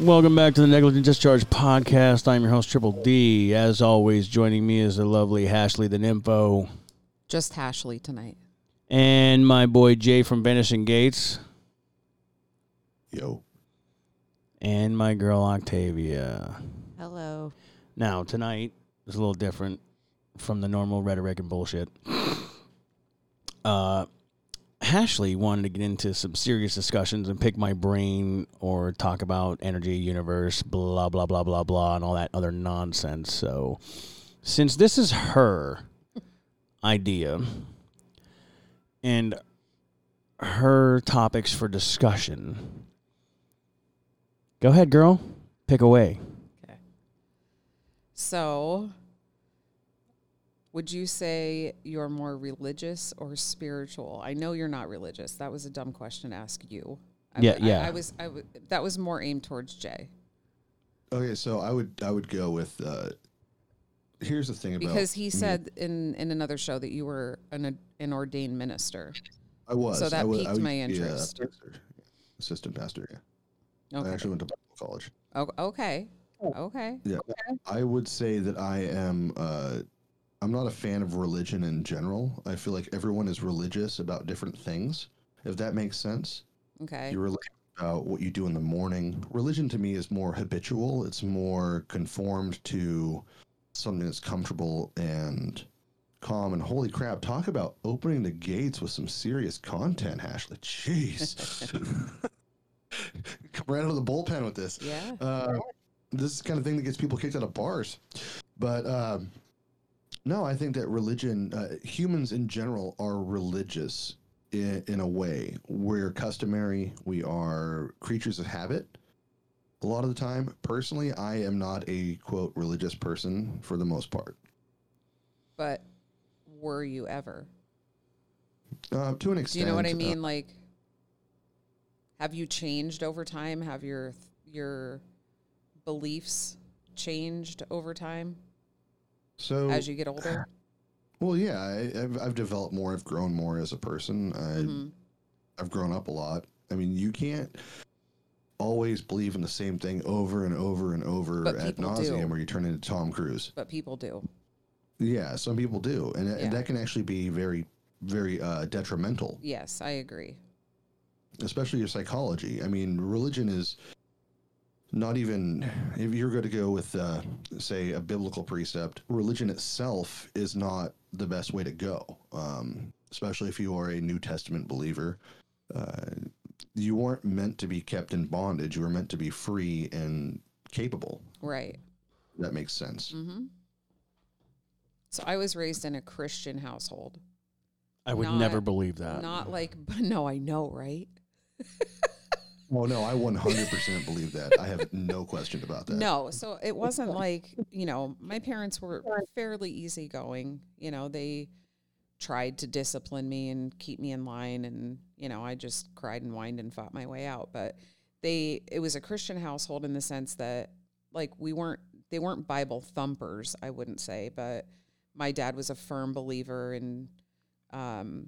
Welcome back to the Negligent Discharge Podcast. I'm your host, Triple D. As always, joining me is the lovely Ashley the Nympho Just Ashley tonight. and my boy Jay from Vanishing Gates Yo. and my girl Octavia. Hello. Now, tonight is a little different from the normal rhetoric and bullshit. Uh, Ashley wanted to get into some serious discussions and pick my brain or talk about energy, universe, blah, blah, blah, blah, blah, and all that other nonsense. So, since this is her idea and her topics for discussion, go ahead, girl. Pick away. Okay. So, would you say you're more religious or spiritual? I know you're not religious. That was a dumb question to ask you. I, Yeah, I- yeah. I, was. I w- that was more aimed towards Jay Okay, so I would I would go with uh here's the thing about because he me. said in in another show that you were an an ordained minister. I was so that I was, piqued I would my be a interest. pastor, assistant pastor, yeah. Okay. I actually went to Bible college. O- okay. Okay. Yeah. I would say that I am uh I'm not a fan of religion in general. I feel like everyone is religious about different things, if that makes sense. Okay. You're religious about what you do in the morning. Religion to me is more habitual. It's more conformed to something that's comfortable and calm. And holy crap, talk about opening the gates with some serious content, Ashley. Jeez. Come right out of the bullpen with this. Yeah. Uh, this is the kind of thing that gets people kicked out of bars. But um, no, I think that religion, uh, humans in general, are religious in, in a way. We're customary, we are creatures of habit. A lot of the time, personally, I am not a quote religious person for the most part. But were you ever? Uh, to an extent. Do you know what I uh, mean? Like, have you changed over time? Have your your beliefs changed over time so as you get older? Well, yeah, I, I've, I've developed more. I've grown more as a person. I, Mhm. I've grown up a lot. I mean, you can't always believe in the same thing over and over and over But ad people do. nauseum, or you turn into Tom Cruise. But people do. Yeah, some people do, and, Yeah. and that can actually be very, very uh, detrimental, Yes, I agree. especially your psychology. I mean, religion is not even if you're going to go with, uh, say, a biblical precept. Religion itself is not the best way to go, um, especially if you are a New Testament believer. Uh, you weren't meant to be kept in bondage. You were meant to be free and capable. Right. That makes sense. hmm So I was raised in a Christian household. I would Not- never believe that. Not like, but no, I know, right? Oh no, I 100% believe that. I have no question about that. No, so it wasn't like, you know, my parents were fairly easygoing. You know, they tried to discipline me and keep me in line and, you know, I just cried and whined and fought my way out, but they it was a Christian household in the sense that like we weren't they weren't Bible thumpers, I wouldn't say, but my dad was a firm believer in um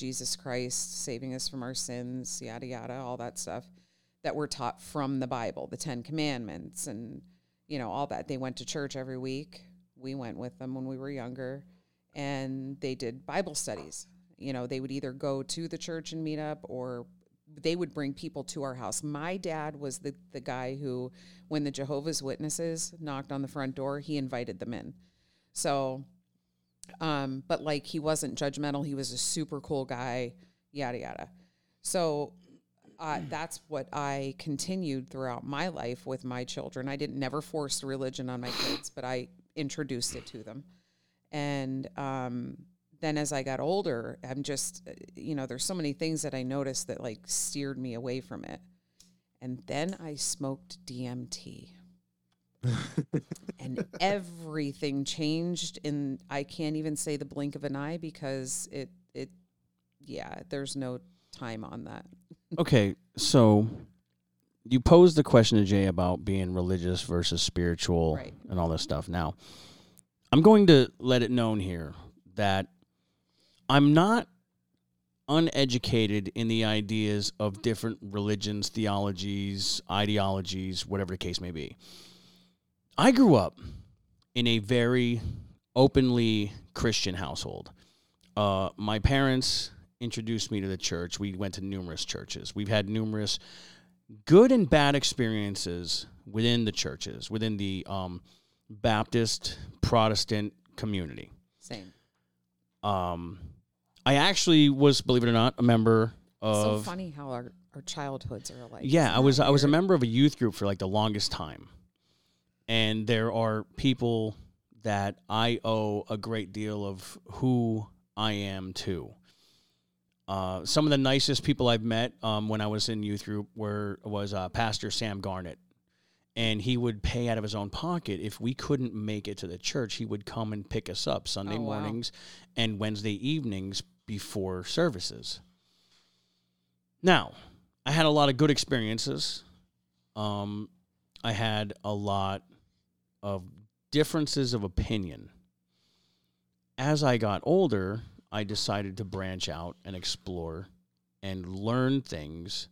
Jesus Christ saving us from our sins, yada yada, all that stuff that were taught from the Bible, the Ten Commandments, and you know all that. They went to church every week. We went with them when we were younger, and they did Bible studies. You know, they would either go to the church and meet up, or they would bring people to our house. My dad was the the guy who, when the Jehovah's Witnesses knocked on the front door, he invited them in. So, um, but like he wasn't judgmental. He was a super cool guy. Yada yada. So uh, that's what I continued throughout my life with my children. I didn't never force religion on my kids, but I introduced it to them. And um, then as I got older, I'm just, uh, you know, there's so many things that I noticed that like steered me away from it. And then I smoked DMT. And everything changed in I can't even say the blink of an eye because it it yeah, there's no time on that. Okay, so you posed the question to Jay about being religious versus spiritual Right. and all this stuff. Now, I'm going to let it known here that I'm not uneducated in the ideas of different religions, theologies, ideologies, whatever the case may be. I grew up in a very openly Christian household. Uh, my parents introduced me to the church. We went to numerous churches. We've had numerous good and bad experiences within the churches, within the um, Baptist Protestant community. Same. Um, I actually was, believe it or not, a member so of. funny how our, our childhoods are alike. Yeah, I was I was a member of a youth group for like the longest time. And there are people that I owe a great deal of who I am to. Uh, some of the nicest people I've met um, when I was in youth group were was uh, Pastor Sam Garnett, and he would pay out of his own pocket if we couldn't make it to the church. He would come and pick us up Sunday Oh, wow. mornings and Wednesday evenings before services. Now, I had a lot of good experiences. Um, I had a lot of differences of opinion. As I got older, I decided to branch out and explore and learn things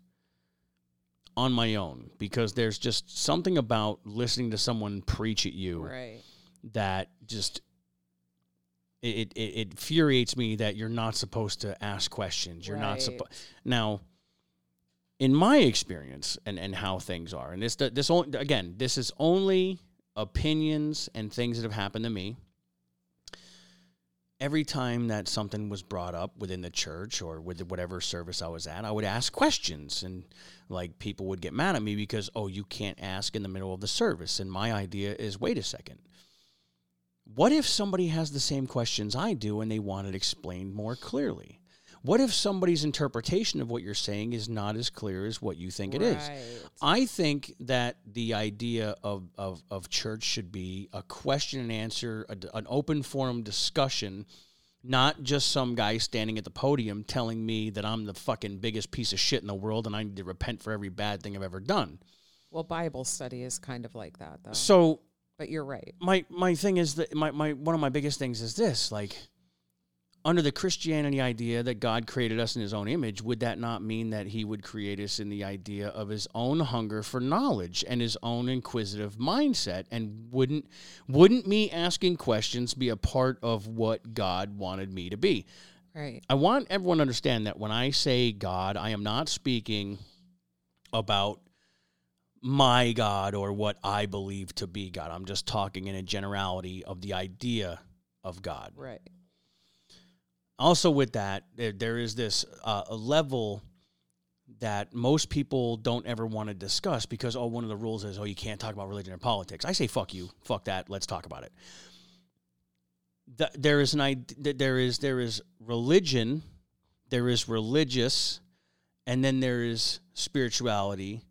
on my own because there's just something about listening to someone preach at you Right. that just it, it it infuriates me that you're not supposed to ask questions. You're not supposed now. In my experience and, and how things are, and this this only, again, this is only opinions and things that have happened to me. Every time that something was brought up within the church or with whatever service I was at, I would ask questions, and like people would get mad at me because oh, you can't ask in the middle of the service. And my idea is, wait a second, what if somebody has the same questions I do and they want it explained more clearly? What if somebody's interpretation of what you're saying is not as clear as what you think it is? Right. I think that the idea of, of, of church should be a question and answer, a, an open forum discussion, not just some guy standing at the podium telling me that I'm the fucking biggest piece of shit in the world and I need to repent for every bad thing I've ever done. Well, Bible study is kind of like that, though. So but you're right. my my thing is that my, my one of my biggest things is this like under the christianity idea that god created us in his own image would that not mean that he would create us in the idea of his own hunger for knowledge and his own inquisitive mindset and wouldn't wouldn't me asking questions be a part of what god wanted me to be Right. I want everyone to understand that when I say God, I am not speaking about my God or what I believe to be God. I'm just talking in a generality of the idea of God. Right. Also, with that, there, there is this uh, a level that most people don't ever want to discuss because oh, one of the rules is oh, you can't talk about religion or politics. I say fuck you, fuck that. Let's talk about it. Th- there is an id- there is there is religion, there is religious, and then there is spirituality.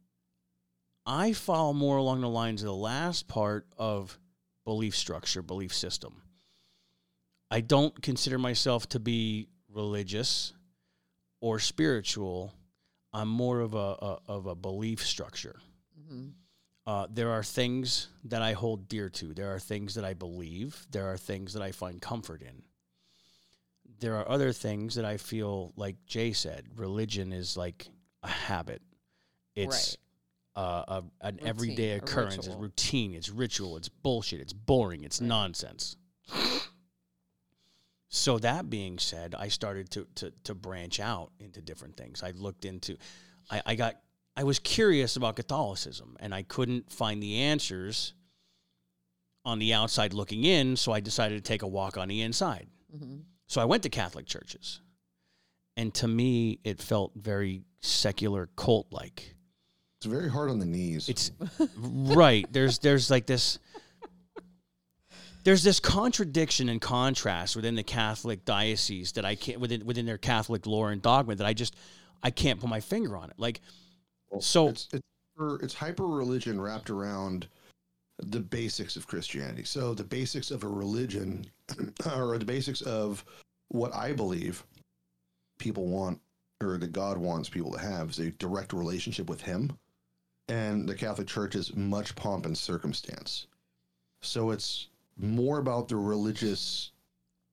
I follow more along the lines of the last part of belief structure, belief system. I don't consider myself to be religious or spiritual. I'm more of a, a of a belief structure. hmm Uh, there are things that I hold dear to. There are things that I believe. There are things that I find comfort in. There are other things that I feel like Jay said. Religion is like a habit. It's uh, a, an Routine, everyday occurrence. It's routine. It's ritual. It's bullshit. It's boring. It's Right. nonsense. So that being said, I started to to to branch out into different things. I looked into, I, I got I was curious about Catholicism, and I couldn't find the answers on the outside looking in. So I decided to take a walk on the inside. hmm So I went to Catholic churches, and to me, it felt very secular cult like. It's very hard on the knees. It's right. There's there's like this there's this contradiction and contrast within the Catholic diocese that I can't within within their Catholic lore and dogma that I just I can't put my finger on it. Like Well, so- it's it's, hyper- it's hyper religion wrapped around the basics of Christianity. So the basics of a religion, or the basics of what I believe people want, or that God wants people to have, is a direct relationship with Him. And the Catholic Church is much pomp and circumstance. So it's more about the religious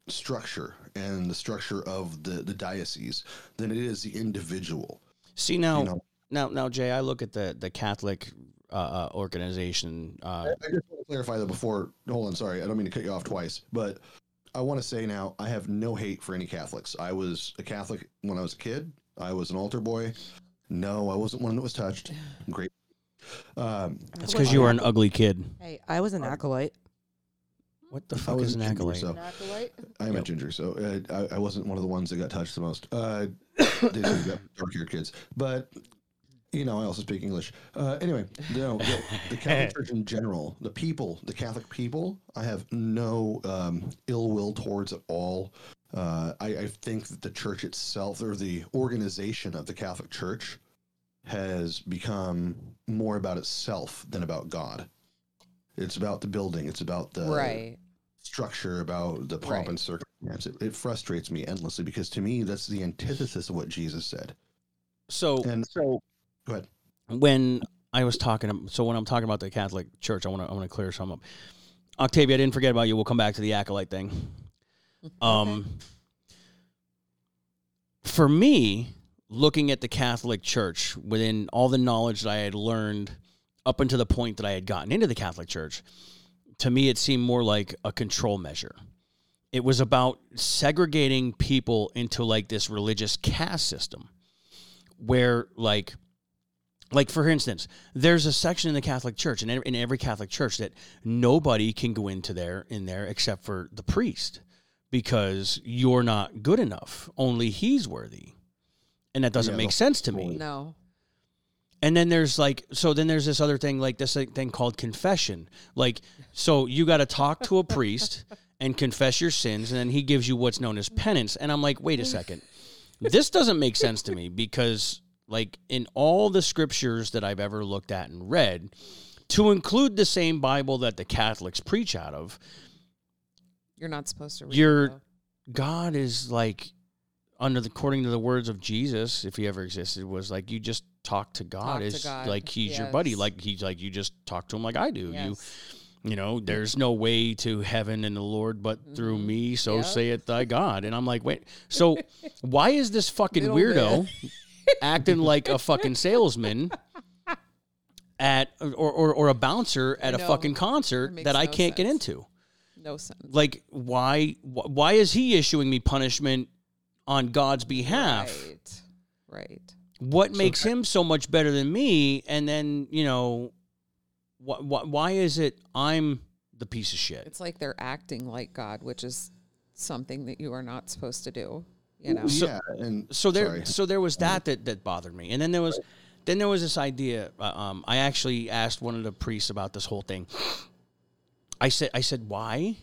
structure and the structure of the the diocese than it is the individual. See now, You know. now, now, Jay, I look at the the Catholic uh, uh, organization. Uh, I I just want to clarify that before. Hold on, sorry, I don't mean to cut you off twice, but I want to say now I have no hate for any Catholics. I was a Catholic when I was a kid. I was an altar boy. No, I wasn't one that was touched. Great. Um, that's because you were an ugly kid. Hey, I was an acolyte. What the I fuck is an ginger, acolyte? so- An acolyte? I am a ginger, so uh, I, I wasn't one of the ones that got touched the most. Uh, they got dark-haired kids, but you know, I also speak English. Uh, anyway, no, the, the Catholic Church in general, the people, the Catholic people, I have no um, ill will towards at all. Uh, I, I think that the church itself, or the organization of the Catholic Church, has become more about itself than about God. It's about the building. It's about the right. Structure about the pomp Right. and circumstance. It, it frustrates me endlessly because to me that's the antithesis of what Jesus said. So And so, go ahead. when I was talking, so when I'm talking about the Catholic Church, I want to I want to clear some up. Octavia, I didn't forget about you. We'll come back to the acolyte thing. Um, for me, looking at the Catholic Church within all the knowledge that I had learned up until the point that I had gotten into the Catholic Church, to me, it seemed more like a control measure. It was about segregating people into like this religious caste system where, like, like for instance, there's a section in the Catholic Church, and in, in every Catholic church, that nobody can go into there in there except for the priest, because you're not good enough. Only he's worthy, and that doesn't Yeah, make sense to me. No. And then there's like, so then there's this other thing, like this thing called confession. Like, so you got to talk to a priest and confess your sins, and then he gives you what's known as penance. And I'm like, wait a second, this doesn't make sense to me because, like, in all the scriptures that I've ever looked at and read, to include the same Bible that the Catholics preach out of, You're not supposed to read You're- God is like under the according to the words of Jesus, if he ever existed, was like you just talk to God Talk to God, like he's your buddy, like he's like you just talk to him like I do. Yes. You you know, there's no way to heaven and the Lord but through Mhm. me, so Yep. saith thy God. And I'm like, wait, so why is this fucking Little weirdo acting like a fucking salesman at or, or, or a bouncer at a fucking concert that I no can't get into? No sense. like why wh- why is he issuing me punishment on God's behalf? Right. Right. What So- makes him so much better than me? And then you know, wh- wh- why is it I'm the piece of shit? It's like they're acting like God, which is something that you are not supposed to do. You know. So- yeah, and So there, sorry. so there was that that that bothered me, and then there was, then there was this idea. Uh, um, I actually asked one of the priests about this whole thing. I said, I said, why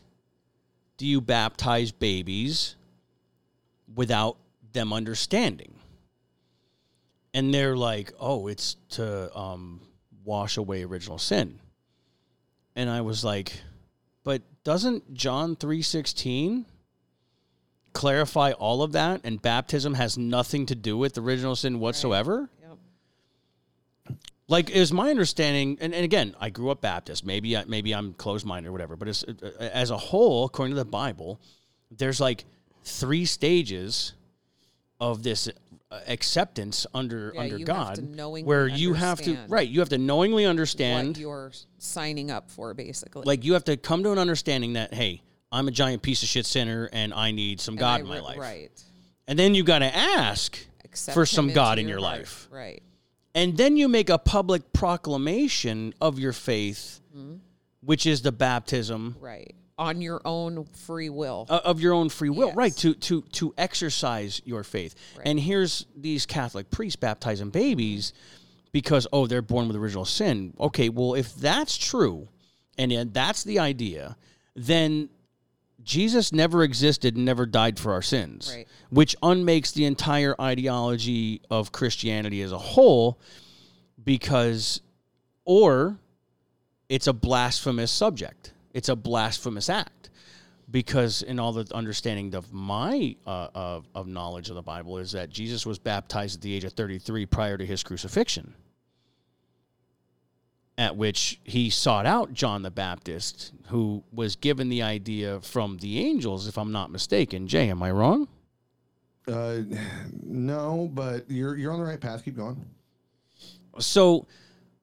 do you baptize babies without them understanding? And they're like, oh, it's to um, wash away original sin. And I was like, but doesn't John three sixteen clarify all of that? And baptism has nothing to do with original sin whatsoever. Yep. Like is my understanding, and, and again, I grew up Baptist. Maybe I, maybe I'm closed minded or whatever. But as as a whole, according to the Bible, there's like three stages of this uh, acceptance under Yeah, under God, have to knowingly where you have to right, you have to knowingly understand What you're signing up for, basically. like you have to come to an understanding that hey, I'm a giant piece of shit sinner and I need some And God I in my life, Right. and then you got to ask, Accept For some God in your heart. life. Right. and then you make a public proclamation of your faith, Mhm. which is the baptism Right. On your own free will. uh, of your own free will, right? To to to exercise your faith. Right. And here's these Catholic priests baptizing babies because oh they're born with original sin. Okay, well if that's true, and that's the idea, then Jesus never existed and never died for our sins, Right. which unmakes the entire ideology of Christianity as a whole, because or it's a blasphemous subject. It's a blasphemous act because in all the understanding of my uh, of, of knowledge of the Bible is that Jesus was baptized at the age of 33 prior to his crucifixion. At which he sought out John the Baptist, who was given the idea from the angels, if I'm not mistaken. Jay, am I wrong? Uh, no, but you're you're on the right path. Keep going. So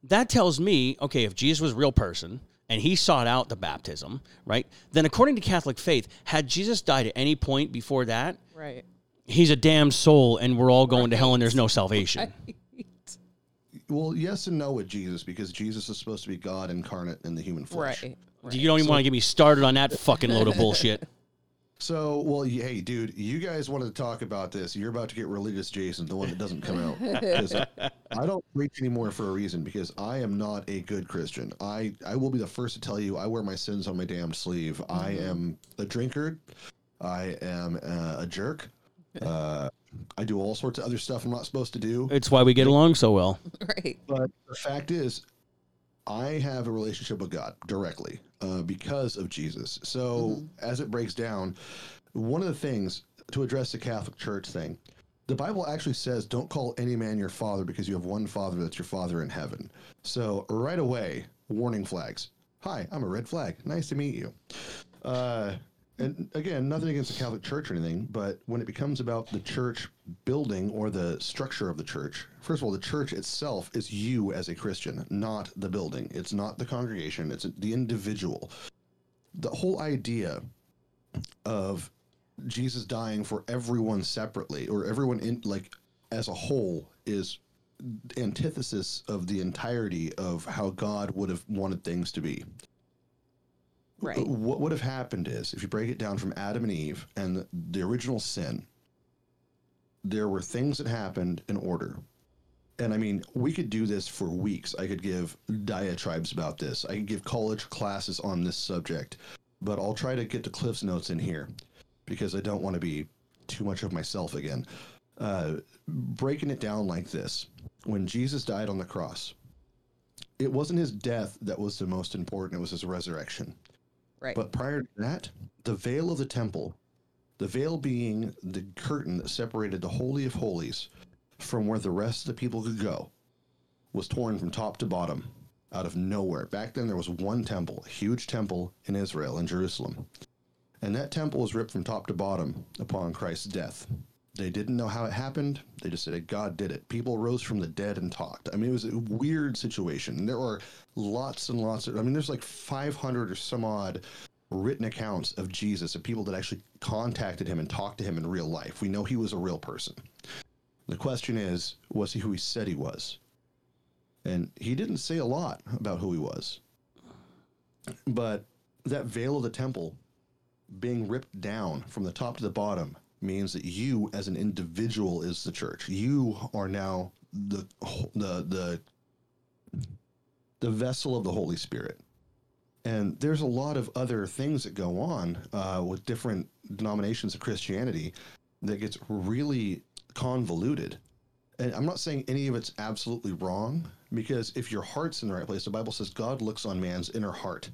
that tells me, okay, if Jesus was a real person and he sought out the baptism, right? Then according to Catholic faith, had Jesus died at any point before that, Right. he's a damned soul and we're all going to hell and there's no salvation. Well, yes and no with Jesus because Jesus is supposed to be God incarnate in the human flesh. Right. You don't even want to get me started on that fucking load of bullshit. So, well, hey, dude, you guys wanted to talk about this. You're about to get religious, Jason, the one that doesn't come out. I don't preach anymore for a reason because I am not a good Christian. I I will be the first to tell you I wear my sins on my damned sleeve. I am a drinker. I am uh, a jerk. Uh, I do all sorts of other stuff I'm not supposed to do. It's why we get along so well. Right. But the fact is, I have a relationship with God directly uh, because of Jesus. So as it breaks down, one of the things to address the Catholic Church thing, the Bible actually says, "Don't call any man your father, because you have one Father that's your Father in heaven." So right away, warning flags. Hi, I'm a red flag. Nice to meet you. Uh, and again, nothing against the Catholic Church or anything, but when it becomes about the church building or the structure of the church, first of all, the church itself is you as a Christian, not the building. It's not the congregation, it's the individual. The whole idea of Jesus dying for everyone separately or everyone in like as a whole is antithesis of the entirety of how God would have wanted things to be. Right. What would have happened is, if you break it down from Adam and Eve and the, the original sin, there were things that happened in order. And I mean, we could do this for weeks. I could give diatribes about this. I could give college classes on this subject, but I'll try to get the Cliff's notes in here because I don't want to be too much of myself again. Uh, breaking it down like this when Jesus died on the cross, it wasn't his death that was the most important, it was his resurrection. Right. But prior to that, the veil of the temple, the veil being the curtain that separated the Holy of Holies from where the rest of the people could go, was torn from top to bottom out of nowhere. Back then, there was one temple, a huge temple in Israel, in Jerusalem. And that temple was ripped from top to bottom upon Christ's death. They didn't know how it happened. They just said God did it. People rose from the dead and talked. I mean, it was a weird situation. There were lots and lots of, I mean, there's like 500 or some odd written accounts of Jesus of people that actually contacted him and talked to him in real life. We know he was a real person. The question is, was he who he said he was? And he didn't say a lot about who he was. But that veil of the temple being ripped down from the top to the bottom means that you as an individual is the church. You are now the the the the vessel of the Holy Spirit. And there's a lot of other things that go on uh, with different denominations of Christianity that gets really convoluted. And I'm not saying any of it's absolutely wrong because if your heart's in the right place, the Bible says God looks on man's inner heart.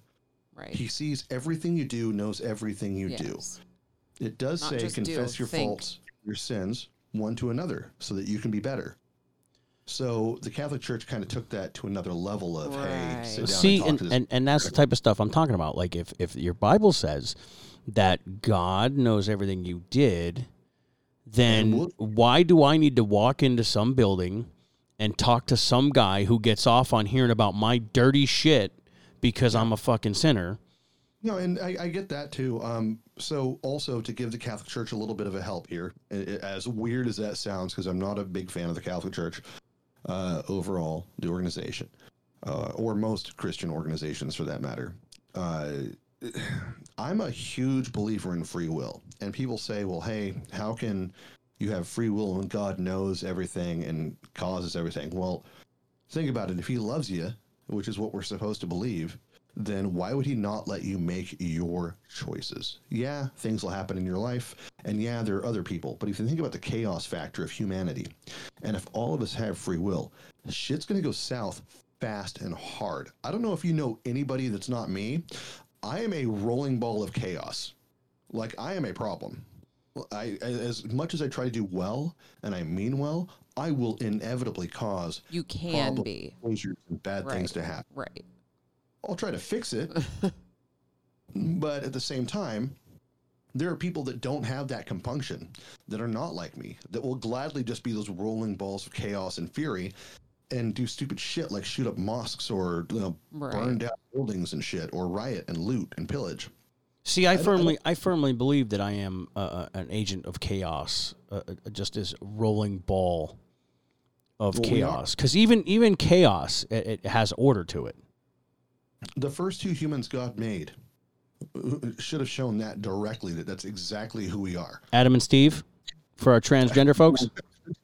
right. He sees everything you do, knows everything you do. It does Not say just do, confess your think. faults, your sins, one to another, so that you can be better. So the Catholic Church kind of took that to another level of hey, sit down See, and talk and, to this. and, and that's the type of stuff I'm talking about. Like if, if your Bible says that God knows everything you did, then why do I need to walk into some building and talk to some guy who gets off on hearing about my dirty shit because I'm a fucking sinner? no, and I, I get that too. Um, so also to give the Catholic Church a little bit of a help here, as weird as that sounds, because I'm not a big fan of the Catholic Church uh, overall, the organization, uh, or most Christian organizations for that matter. Uh, I'm a huge believer in free will. And people say, well, hey, how can you have free will when God knows everything and causes everything? Well, think about it. If He loves you, which is what we're supposed to believe, then why would He not let you make your choices? Yeah, things will happen in your life. And yeah, there are other people. But if you think about the chaos factor of humanity, and if all of us have free will, shit's going to go south fast and hard. I don't know if you know anybody that's not me. I am a rolling ball of chaos. Like I am a problem. I as much as I try to do well and I mean well, I will inevitably cause You can be. bad things to happen. Right. I'll try to fix it. but at the same time, there are people that don't have that compunction, that are not like me, that will gladly just be those rolling balls of chaos and fury and do stupid shit like shoot up mosques or you know, burn down buildings and shit or riot and loot and pillage. See, I I firmly, I, firmly believe that I am uh, uh, an agent of chaos, uh, uh, just this rolling ball of Well, chaos. Because even even chaos, it, it has order to it. The first two humans God made uh, should have shown that directly that that's exactly who we are. Adam and Steve, for our transgender folks.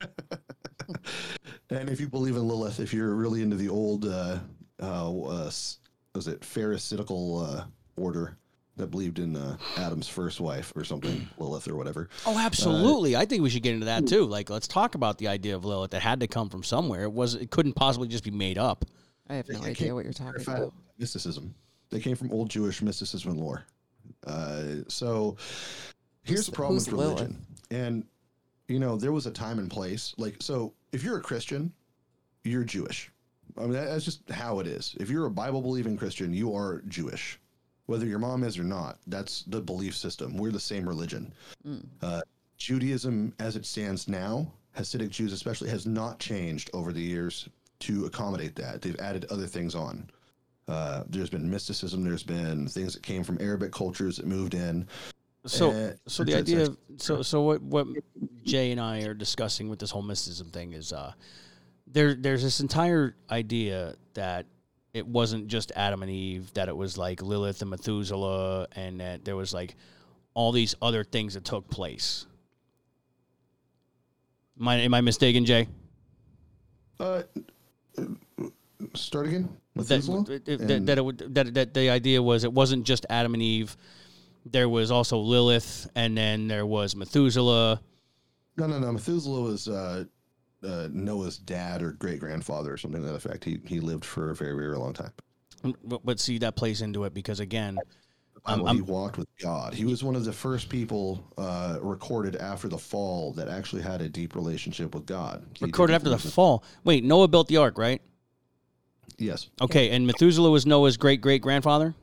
And if you believe in Lilith, if you're really into the old, uh, uh, uh, was it Pharisaical uh, order that believed in uh, Adam's first wife or something, Lilith or whatever? Oh, absolutely. I think we should get into that too. Like, let's talk about the idea of Lilith that had to come from somewhere. It was, it couldn't possibly just be made up. I have no idea what you're talking about. Mysticism. They came from old Jewish mysticism and lore. Uh, so here's Who's- the problem with religion. And, you know, there was a time and place. Like, so if you're a Christian, you're Jewish. I mean, that's just how it is. If you're a Bible believing Christian, you are Jewish. Whether your mom is or not, that's the belief system. We're the same religion. Mm. Uh, Judaism, as it stands now, Hasidic Jews especially, has not changed over the years to accommodate that. They've added other things on. Uh, there's been mysticism. There's been things that came from Arabic cultures that moved in. So, Uh, so the idea, of, so so what what Jay and I are discussing with this whole mysticism thing is, uh, there there's this entire idea that it wasn't just Adam and Eve, that it was like Lilith and Methuselah, and that there was like all these other things that took place. Am I, am I mistaken, Jay? Uh, start again. that, Methuselah? that, that, that, it would, that that the idea was it wasn't just Adam and Eve. There was also Lilith, and then there was Methuselah. No, no, no. Methuselah was uh, uh, Noah's dad or great grandfather or something to that effect. He he lived for a very very long time. But, but see, that plays into it because again, I'm- he walked with God. He was one of the first people uh, recorded after the fall that actually had a deep relationship with God. He recorded after the fall. Wait, Noah built the ark, right? Yes, Okay, and Methuselah was Noah's great great grandfather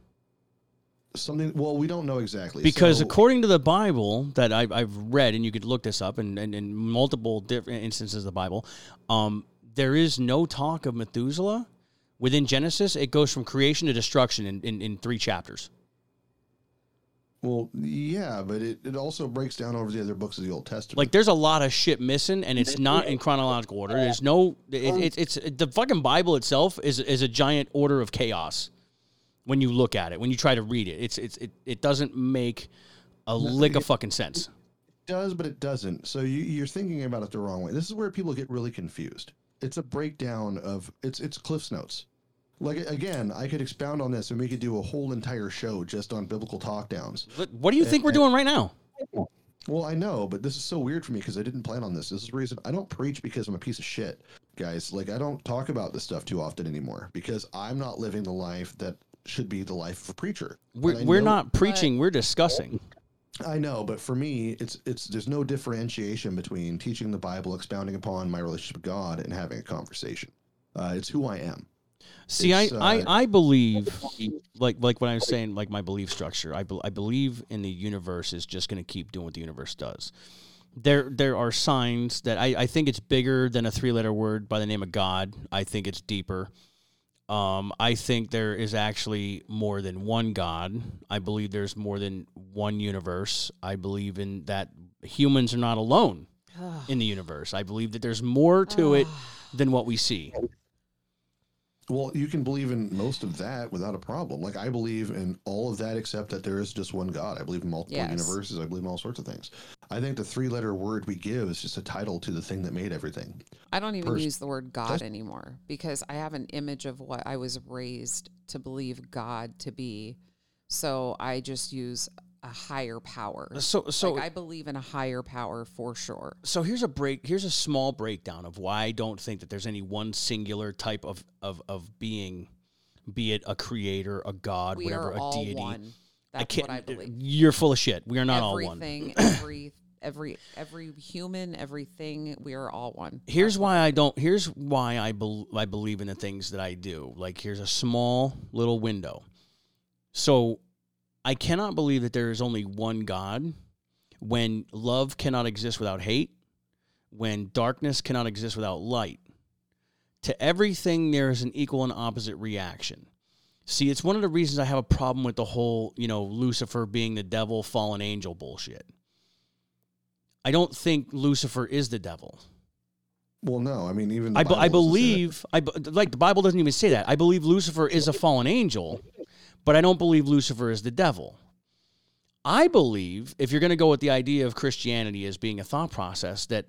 something. Well, we don't know exactly because So- according to the Bible that I, I've read, and you could look this up, and, in multiple different instances of the Bible, um, there is no talk of Methuselah within Genesis. It goes from creation to destruction in, in, in three chapters. well, yeah, but it, it also breaks down over the other books of the Old Testament. Like, there's a lot of shit missing, and it's not in chronological order. There's no, it, it's it's the fucking Bible itself is is a giant order of chaos. When you look at it, when you try to read it, it's it's it, it doesn't make a lick of fucking sense. It does, but it doesn't. So you, you're thinking about it the wrong way. This is where people get really confused. It's a breakdown of it's it's Cliff's notes. Like again, I could expound on this and we could do a whole entire show just on biblical talk downs. What, what do you think we're doing right now? Well, I know, but this is so weird for me because I didn't plan on this. This is the reason I don't preach because I'm a piece of shit, guys. Like I don't talk about this stuff too often anymore because I'm not living the life that should be the life of a preacher. We're, we're know- not preaching. We're discussing. I know, but for me, it's it's there's no differentiation between teaching the Bible, expounding upon my relationship with God, and having a conversation. Uh, it's who I am. See, I, uh, I, I believe, like like when I was saying, like my belief structure, I, be, I believe in the universe is just going to keep doing what the universe does. There there are signs that I, I think it's bigger than a three letter word by the name of God. I think it's deeper. Um, I think there is actually more than one God. I believe there's more than one universe. I believe in that humans are not alone in the universe. I believe that there's more to it than what we see. Well, you can believe in most of that without a problem. Like I believe in all of that except that there is just one God. I believe in multiple Yes. universes. I believe in all sorts of things. I think the three-letter word we give is just a title to the thing that made everything. I don't even Pers- use the word God anymore because I have an image of what I was raised to believe God to be. So I just use a higher power. So so like I believe in a higher power for sure. so here's a break here's a small breakdown of why I don't think that there's any one singular type of of, of being be it a creator, a god, we whatever, a all deity. one. I That's can't what I believe. You're full of shit. We are not all one. Everything, every every every human, everything. We are all one. Here's why I don't. Here's why I bel I believe in the things that I do. Like here's a small little window. So I cannot believe that there is only one God when love cannot exist without hate, when darkness cannot exist without light. To everything there is an equal and opposite reaction. See, it's one of the reasons I have a problem with the whole, you know, Lucifer being the devil, fallen angel bullshit. I don't think Lucifer is the devil. Well, no, I mean even the I, be- I Bible doesn't say that. believe I like the Bible doesn't even say that. I believe Lucifer is a fallen angel, but I don't believe Lucifer is the devil. I believe if you're going to go with the idea of Christianity as being a thought process that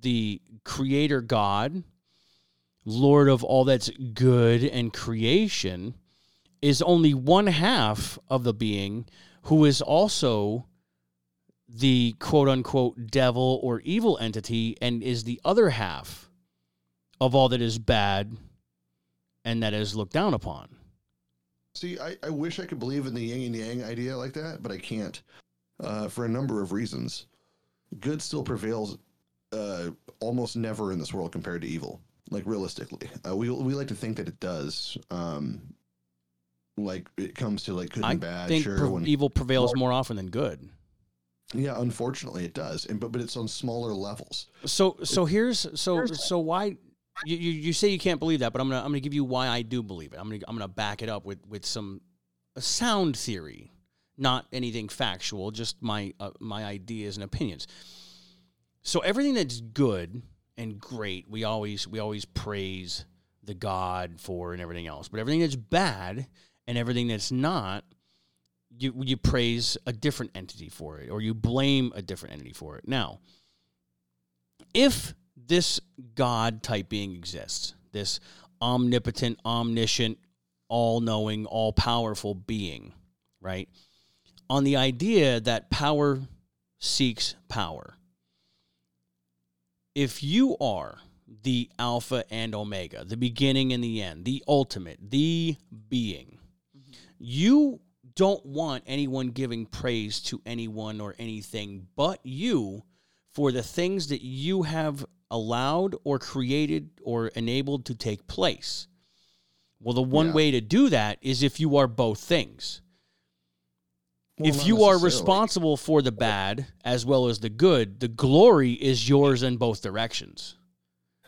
the creator God, Lord of all that's good and creation is only one half of the being who is also the quote unquote devil or evil entity and is the other half of all that is bad and that is looked down upon. See, I, I wish I could believe in the yin and yang idea like that, but I can't uh, for a number of reasons. Good still prevails uh, almost never in this world compared to evil. Like realistically, uh, we we like to think that it does. Um, like it comes to like good I and bad. think sure, pre- when, evil prevails more often than good. yeah, unfortunately it does, and but but it's on smaller levels. So so here's so so why you, you, say you can't believe that, but I'm gonna I'm gonna give you why I do believe it. I'm gonna I'm gonna back it up with with some sound theory, not anything factual, just my uh, my ideas and opinions. So everything that's good and great, we always we always praise the God for and everything else. But everything that's bad and everything that's not, you you praise a different entity for it, or you blame a different entity for it. Now, if this God type being exists, this omnipotent, omniscient, all knowing, all powerful being, right? On the idea that power seeks power. If you are the Alpha and Omega, the beginning and the end, the ultimate, the being, you don't want anyone giving praise to anyone or anything but you for the things that you have allowed or created or enabled to take place. Well, the one Yeah. way to do that is if you are both things. Well, if you are responsible for the bad as well as the good, the glory is yours in both directions.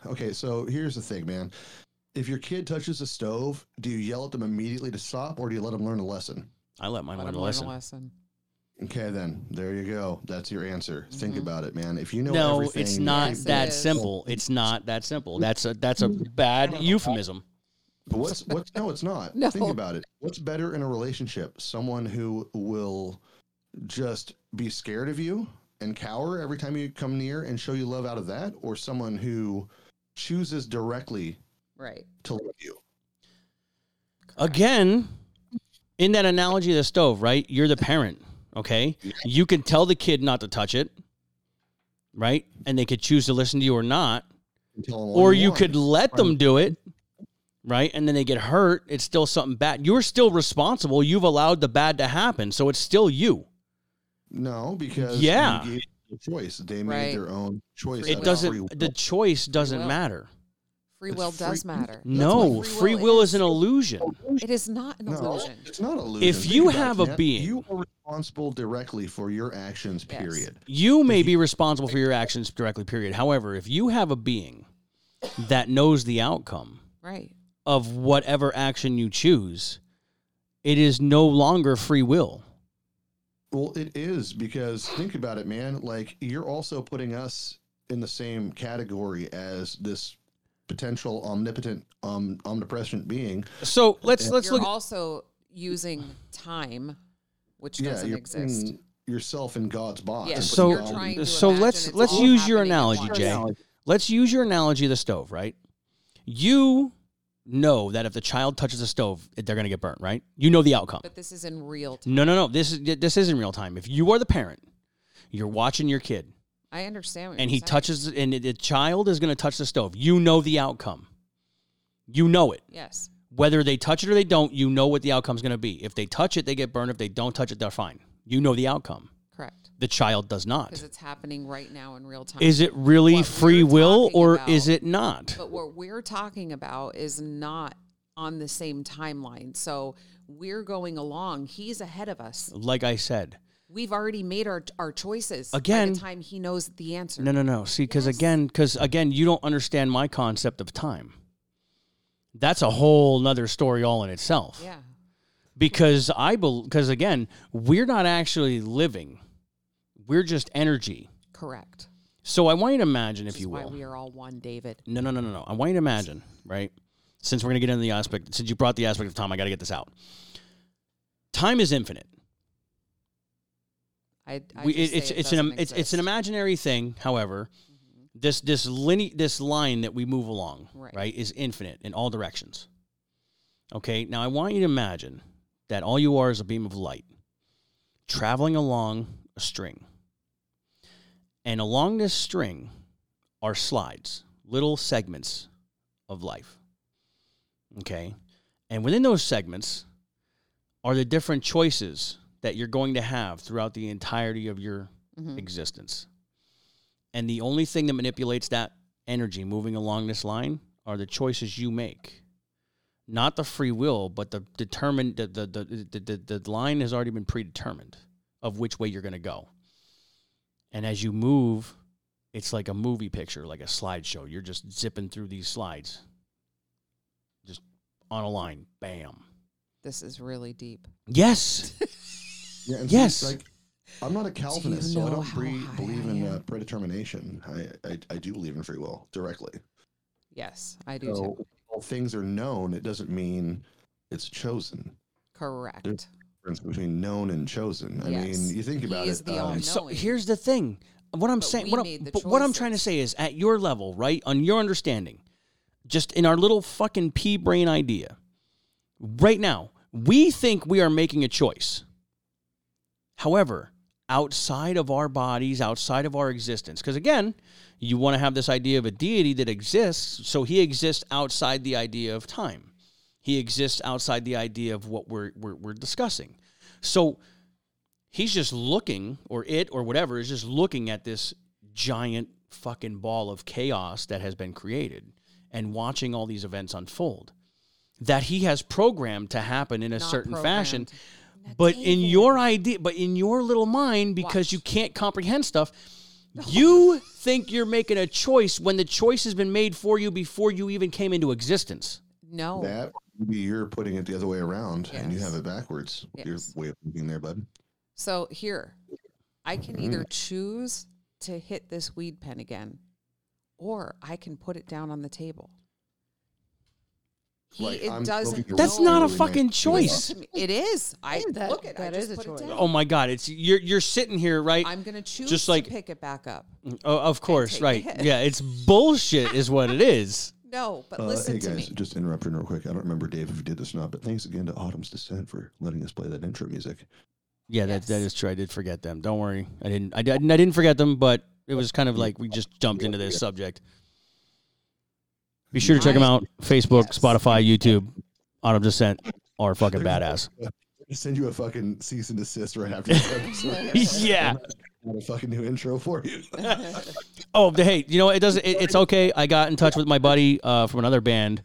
Okay, so here's the thing, man. If your kid touches a stove, do you yell at them immediately to stop, or do you let them learn a lesson? I let mine Let learn a learn lesson. a lesson. Okay, then there you go. That's your answer. Think Mhm. about it, man. If you know No, everything, it's not Yes, it that is. simple. It's not that simple. That's a that's a bad euphemism. But what's what's no, it's not. No. Think about it. What's better in a relationship? Someone who will just be scared of you and cower every time you come near and show you love out of that, or someone who chooses directly Right. to love you? Again, in that analogy of the stove, right? You're the parent, okay? You can tell the kid not to touch it, right? And they could choose to listen to you or not. And tell them all Or you could let them do it, right? And then they get hurt. It's still something bad. You're still responsible. You've allowed the bad to happen. So it's still you. No, because Yeah. you gave them choice. They made Right. their own choice. It That's will. free doesn't, the choice doesn't will. matter. Free will free- does matter. No, what free free will will is an illusion. It is not an No, illusion. it's not an illusion. If Think you about it, have a Jeanette. being- you are responsible directly for your actions. Yes. Period. You may be responsible for your actions directly, period. However, if you have a being that knows the outcome Right. of whatever action you choose, it is no longer free will. Well, it is because think about it, man. Like you're also putting us in the same category as this potential omnipotent, um, omnipresent being. So let's let's You're look. also using time, which yeah, doesn't you're exist. yourself in God's box. Yes, So- you're God- trying to so let's- let's use your analogy. Jay. let's use your analogy of the stove, right? You know that if the child touches the stove, they're going to get burnt, right? You know the outcome. But this is in real time. No, no, no. This is this is in real time. If you are the parent, you're watching your kid, I understand. What and you're he saying. touches, and the child is going to touch the stove. You know the outcome. You know it. Yes. Whether they touch it or they don't, you know what the outcome's going to be. If they touch it, they get burned. If they don't touch it, they're fine. You know the outcome. Correct. The child does not. Because it's happening right now in real time. Is it really What free will or about- is it not? But what we're talking about is not on the same timeline. So we're going along. He's ahead of us. Like I said, We've already made our our choices. by Again- the time he knows the answer. no, no, no. See, because Yes. again, because again, you don't understand my concept of time. That's a whole nother story all in itself. Yeah. Because I believe, because again, we're not actually living. We're just energy. Correct. So I want you to imagine, if you will. we are all one, David. No, no, no, no, no. I want you to imagine, right? Since we're going to get into the aspect, since you brought the aspect of time, I got to get this out. Time is infinite. I, I We, it, it's it it's an doesn't it's it's an. Mm-hmm. imaginary thing. However, this this line this line that we move along Right. right is infinite in all directions. Okay, now I want you to imagine that all you are is a beam of light traveling along a string, and along this string are slides, little segments of life. Okay, and within those segments are the different choices that you're going to have throughout the entirety of your Mhm. existence. And the only thing that manipulates that energy moving along this line are the choices you make. Not the free will, but the determined the the the, the, the, the line has already been predetermined of which way you're going to go. And as you move, it's like a movie picture, like a slideshow. You're just zipping through these slides. Just on a line. Bam. This is really deep. Yes. Yeah, and Yes. see, like I'm not a Calvinist, so I don't how bre- high believe I in uh, predetermination. I, I I do believe in free will directly. Yes, I do too. While things are known, it doesn't mean it's chosen. Correct. Difference between known and chosen. I Yes. mean, you think He about is it. the um. So here's the thing. What I'm But saying, what, I'm, but what I'm trying to say is, at your level, right, on your understanding, just in our little fucking pea brain idea, right now, we think we are making a choice. However, outside of our bodies, outside of our existence, because again, you want to have this idea of a deity that exists, so he exists outside the idea of time. He exists outside the idea of what we're, we're, we're discussing. So he's just looking, or it, or whatever, is just looking at this giant fucking ball of chaos that has been created and watching all these events unfold that he has programmed to happen in a Not certain fashion. Programmed. But in your idea, but in your little mind, because Watch. you can't comprehend stuff, you think you're making a choice when the choice has been made for you before you even came into existence. No. that maybe you're putting it the other way around, and you have it backwards. Your way of thinking there, bud. So here, I can mm-hmm. either choose to hit this weed pen again, or I can put it down on the table. He Like, it I'm doesn't. That's not a fucking nice. choice. Listen to me. It is. I That- look at. That just is a choice. Oh my God! It's you're you're sitting here, right? I'm gonna choose just to like- pick it back up. Oh, of course, right? hit. Yeah, it's bullshit, is what it is. No, but Uh, listen hey to guys, me. just interrupting real quick. I don't remember Dave if you did this or not, but thanks again to Autumn's Descent for letting us play that intro music. Yeah, that that Yes. is true. I did forget them. Don't worry, I didn't. I didn't. I didn't forget them, but it was kind of like we just jumped into this subject. Be sure to check them out: Facebook, Yes. Spotify, YouTube. Autumn Descent are fucking They're badass. Send you a fucking cease and desist right after this episode. yeah. Got a fucking new intro for you. Oh, the- hey, you know what? it doesn't. It, it's okay. I got in touch with my buddy uh, from another band,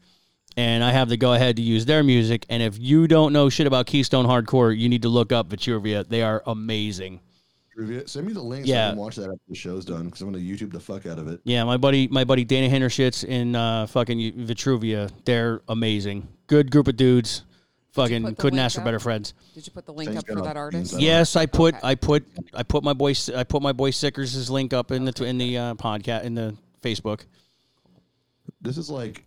and I have the go ahead to use their music. And if you don't know shit about Keystone Hardcore, you need to look up Vitruvia. They are amazing. Review- Send me the link so Yeah. I can watch that after the show's done because I'm gonna YouTube the fuck out of it. Yeah, my buddy, my buddy Dana Hindershits in uh, fucking Vitruvia. They're amazing. Good group of dudes. Fucking couldn't link ask for up? better friends. Did you put the link Thanks, up for that artist? Yes, I put, Okay. I put, I put my boy, I put my boy Sickers' link up in the in the uh, podcast in the Facebook. This is like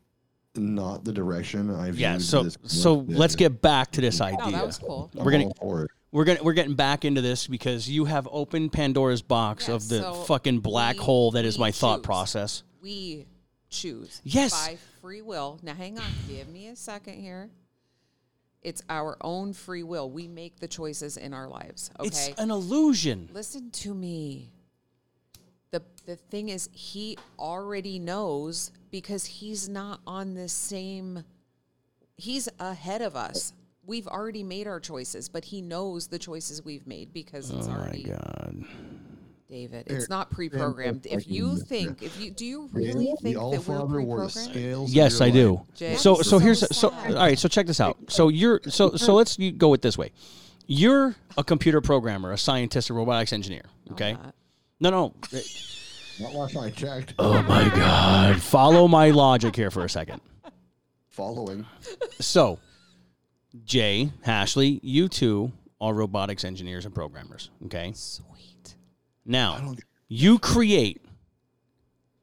not the direction I've. Yeah. So this so let's get back to this idea. No, idea. that was cool. I'm we're gonna- all for it. We're gonna we're getting back into this because you have opened Pandora's box Yeah, of the so fucking black we- hole that is my thought process. We choose. Yes. By free will. Now, hang on. Give me a second here. It's our own free will. We make the choices in our lives. Okay. It's an illusion. Listen to me. The the thing is he already knows because he's not on the same he's ahead of us. We've already made our choices, but he knows the choices we've made because it's Oh my god. David. Eric, It's not pre-programmed. If you think, if you do, you really the think that we're Allfather wore the pre-programmed? Yes, I do. Jay, So this so here's so so all right. So check this out. So you're so so let's you go with this way. You're a computer programmer, a scientist, a robotics engineer. Okay. No, no. Not last I checked. Oh my god. Follow my logic here for a second. Following. So, Jay, Hashley, you two are robotics engineers and programmers. Okay. Sweet. Now, you create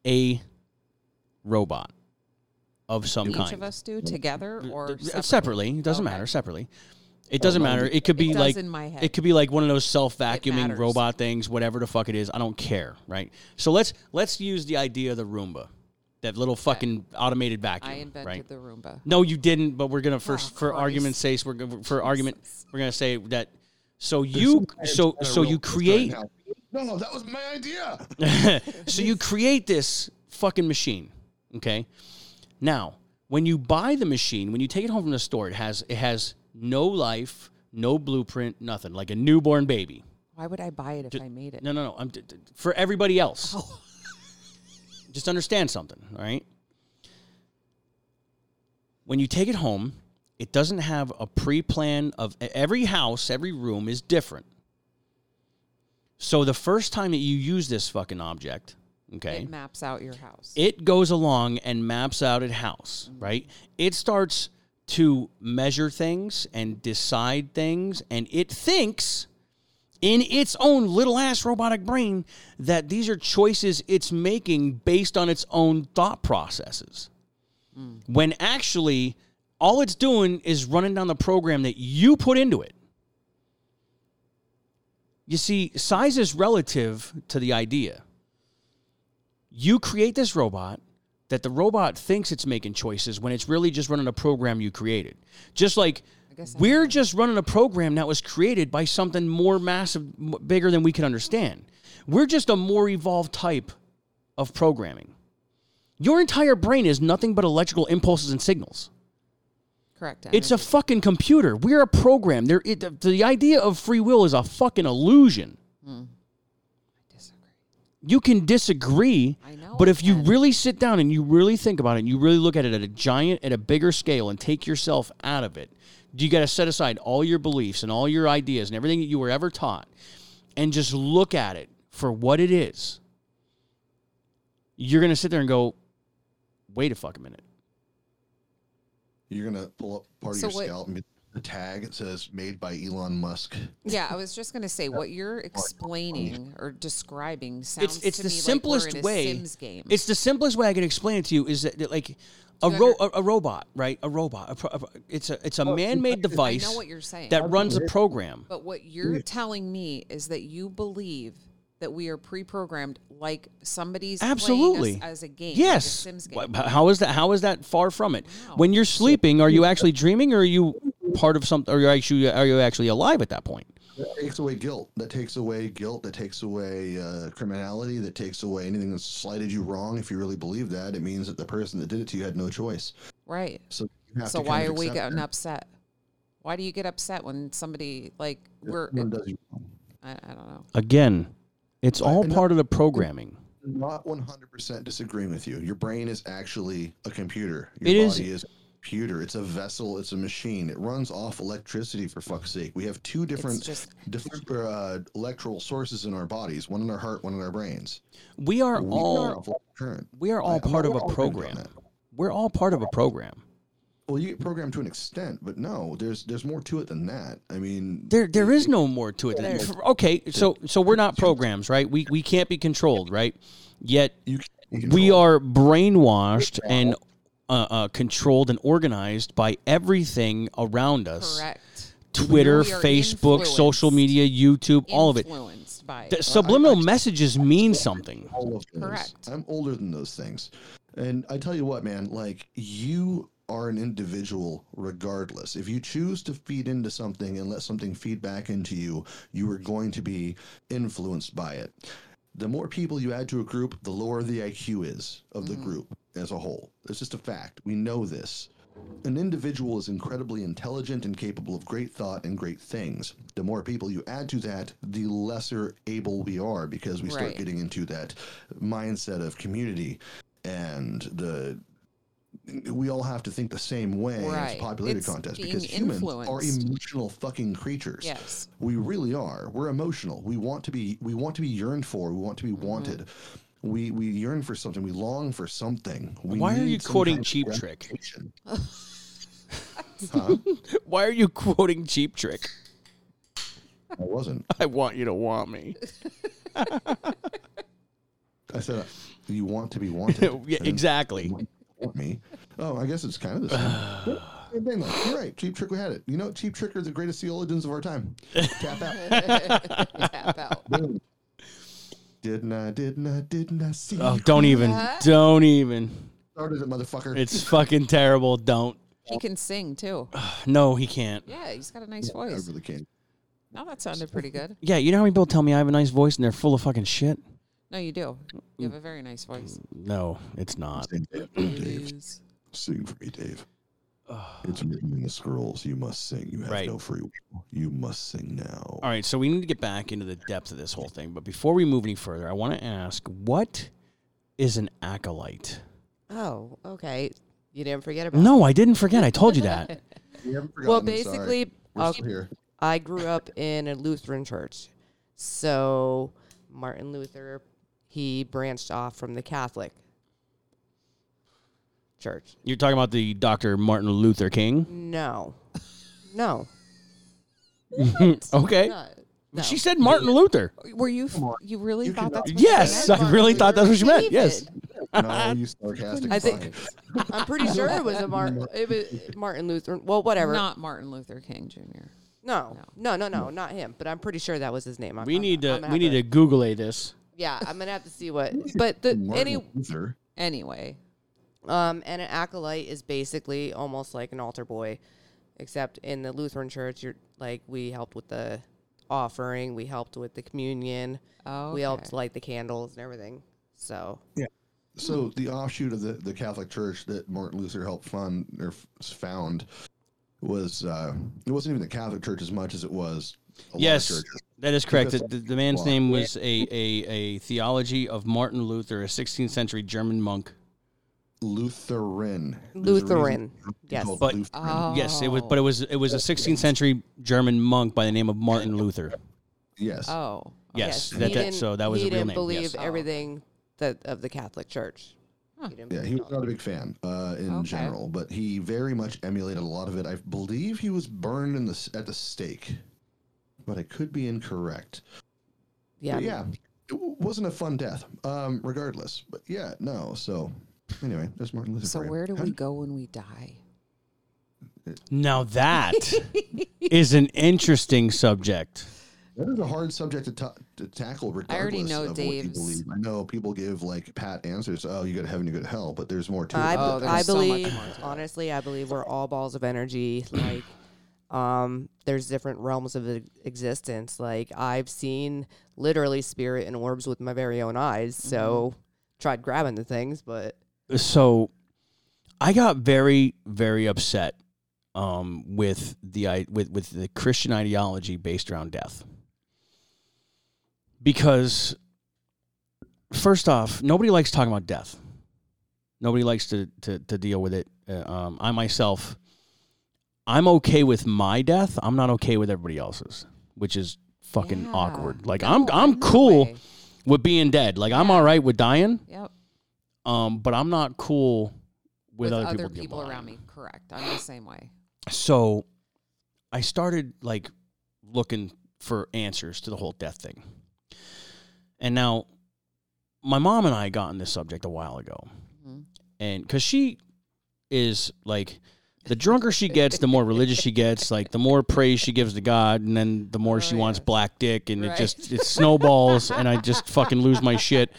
a robot of some Each kind. Each of us do together or separately? separately. It doesn't Okay. matter. Separately. It doesn't oh, matter. it- It could be It like in my head. it could be like one of those self vacuuming robot things, whatever the fuck it is. I don't care, right? So let's let's use the idea of the Roomba, that little fucking automated vacuum, I invented right? the Roomba. No, you didn't. But we're gonna first, Oh, for Christ. argument's sake, we're gonna, for argument, we're gonna say that. So you, so so you create, now. No, that was my idea. so you create this fucking machine, okay? Now, when you buy the machine, when you take it home from the store, it has it has no life, no blueprint, nothing, like a newborn baby. Why would I buy it if I made it? No, no, no. I'm d- d- for everybody else. Oh. Just understand something, all right? When you take it home, it doesn't have a pre-plan of every house, every room is different. So the first time that you use this fucking object, okay? It maps out your house. it goes along and maps out a house, mm-hmm. right? It starts to measure things and decide things, and it thinks in its own little ass robotic brain that these are choices it's making based on its own thought processes. Mm. When actually, all it's doing is running down the program that you put into it. You see, size is relative to the idea you create this robot that the robot thinks it's making choices when it's really just running a program you created. Just like guess I we're just running a program that was created by something more massive, bigger than we can understand. We're just a more evolved type of programming. Your entire brain is nothing but electrical impulses and signals. Correct. It's a fucking computer. We're a program. There, it, the, the idea of free will is a fucking illusion. Hmm. I disagree. You can disagree, I know but if you really sit down and you really think about it, and you really look at it at a giant, at a bigger scale, and take yourself out of it, you got to set aside all your beliefs and all your ideas and everything that you were ever taught, and just look at it for what it is. You're gonna sit there and go, "Wait a fucking minute." You're gonna pull up part of your what- scalp and get the tag. It says "Made by Elon Musk." Yeah, I was just gonna say what you're explaining or describing sounds It's it's to the me simplest like we're in way. a Sims game. It's the simplest way I can explain it to you is that, that like a ro- under- a, a robot, right? A robot. A pro- a pro- it's a it's a oh, man-made I device know what you're saying. that runs a program. But what you're telling me is that you believe that we are pre-programmed like somebody's Absolutely. playing us as a game. like a Yes. Sims game. Wha- How is that? How is that far from it? Wow. When you're sleeping, are you actually dreaming, or are you part of something? Are you actually are you actually alive at that point? That takes away guilt. That takes away guilt. That takes away uh, criminality. That takes away anything that slighted you wrong. If you really believe that, it means that the person that did it to you had no choice. Right. So you have So to why are we getting that. upset? Why do you get upset when somebody like we're? Someone does you wrong. I, I don't know. Again, it's all and part of the programming. Not 100% disagreeing with you. Your brain is actually a computer. Your It is- body is a computer. It's a vessel. It's a machine. It runs off electricity for fuck's sake. We have two different just- different uh, electrical sources in our bodies. One in our heart, one in our brains. We are We all are we are all I- part of a program. We're all part of a program. Well, you get programmed to an extent, but no, there's there's more to it than that. I mean, There, there is no more to it. Than, okay, so so we're not programs, right? We we can't be controlled, right? Yet you, you we are brainwashed and uh, uh, controlled and organized by everything around us. Correct. Twitter, We are Facebook, social media, YouTube, all of it. Influenced by. The it. subliminal messages mean something. all of those. Correct. I'm older than those things. And I tell you what, man, like you are an individual regardless. If you choose to feed into something and let something feed back into you, you are going to be influenced by it. The more people you add to a group, the lower the IQ is of the mm. group as a whole. It's just a fact. We know this. an individual is incredibly intelligent and capable of great thought and great things. The more people you add to that, the lesser able we are because we start getting into that mindset of community and the we all have to think the same way. and Right. It's a popularity It's contest because humans are emotional fucking creatures. Yes. We really are. We're emotional. We want to be we want to be yearned for. We want to be Mm-hmm. wanted. We we yearn for something. We long for something. We Why are you quoting Cheap Trick? gratification. huh? Why are you quoting Cheap Trick? I wasn't. I want you to want me. I said you want to be wanted. yeah, And exactly. Want- want me. Oh, I guess it's kind of the same. Same thing, though. You're right. Cheap Trick, we had it. You know, Cheap Trick are the greatest theologians of our time. Tap out. Tap out. Boom. Didn't I? Didn't I? Didn't I see? Oh, you don't even. that? Don't even. Started it, motherfucker. It's fucking terrible. Don't. He can sing too. No, he can't. Yeah, he's got a nice I voice. really can't. No, that sounded pretty good. Yeah, you know how many people tell me I have a nice voice and they're full of fucking shit? No, you do. You have a very nice voice. No, it's not. Sing, Dave. Dave. Sing for me, Dave. It's written in the scrolls. You must sing. You have Right. no free will. You must sing now. All right, so we need to get back into the depth of this whole thing. But before we move any further, I want to ask what is an acolyte? Oh, okay. You didn't forget about No, I didn't forget. I told you that. We haven't Well, forgotten, sorry. basically, We're uh, I'll- here. I grew up in a Lutheran church. So Martin Luther, he branched off from the Catholic church. You're talking about the Dr. Martin Luther King? No. No. okay. No. no. She said Martin Luther. Were you? You really You thought cannot- that's what Yes, you meant? I really thought that's what you meant. Yes. David. No, you sarcastic. I think- fuck. I'm pretty sure it was a Mar- it was Martin Luther. Well, whatever. Not Martin Luther King Jr. no, no, no, no, not him. But I'm pretty sure that was his name. I'm, We I'm- need I'm to gonna we have need to Google a this. Yeah, I'm gonna have to see what. But the any Luther. Anyway, Um, and an acolyte is basically almost like an altar boy, except in the Lutheran church, you're like we helped with the offering, we helped with the communion, oh, we helped light the candles and everything. So yeah. So the offshoot of the, the Catholic Church that Martin Luther helped fund or f- found was uh, it wasn't even the Catholic Church as much as it was a Yes, lot of churches. That is correct. The, the, the man's Wow. name was a, a, a theology of Martin Luther, a 16th century German monk. Lutheran. Lutheran, yes. But- Lutheran. Yes, it was, but it was it was a 16th century German monk by the name of Martin Luther. yes. Oh, Yes, he that, that, so that was he a real didn't name. believe yes. Oh. everything that of the Catholic Church. Huh. He Yeah, he was not a big fan uh, in Okay. general, but he very much emulated a lot of it. I believe he was burned in the at the stake, but I could be incorrect. yeah, But yeah, it w- wasn't a fun death, um, regardless. But yeah, no. So anyway, there's Martin Luther. so for where do How we go when we die? Now that is an interesting subject. That is a hard subject to, ta- to tackle, regardless I already know of what you believe. I know people give like pat answers. Oh, you go to heaven, you go to hell, but there's more to I, it. Oh, be- there's I so much believe more to it. honestly, I believe we're all balls of energy. Like, um, there's different realms of existence. Like I've seen literally spirit and orbs with my very own eyes. So Mm-hmm. tried grabbing the things, but So I got very very upset um, with the i- with with the Christian ideology based around death because first off, nobody likes talking about death. Nobody likes to to, to deal with it. Uh, um, I myself, I'm okay with my death. I'm not okay with everybody else's, which is fucking Yeah. awkward. Like No, I'm I'm no cool way. with being dead. Like I'm all right with dying. Yep. Um, but I'm not cool with, With, other, other, people, around me. Correct. I'm the same way. So I started like looking for answers to the whole death thing. And now my mom and I got on this subject a while ago. Mhm. And because she is like, the drunker she gets, the more religious she gets. Like the more praise she gives to God, and then the more Oh, she wants black dick, and it just it snowballs, and I just fucking lose my shit.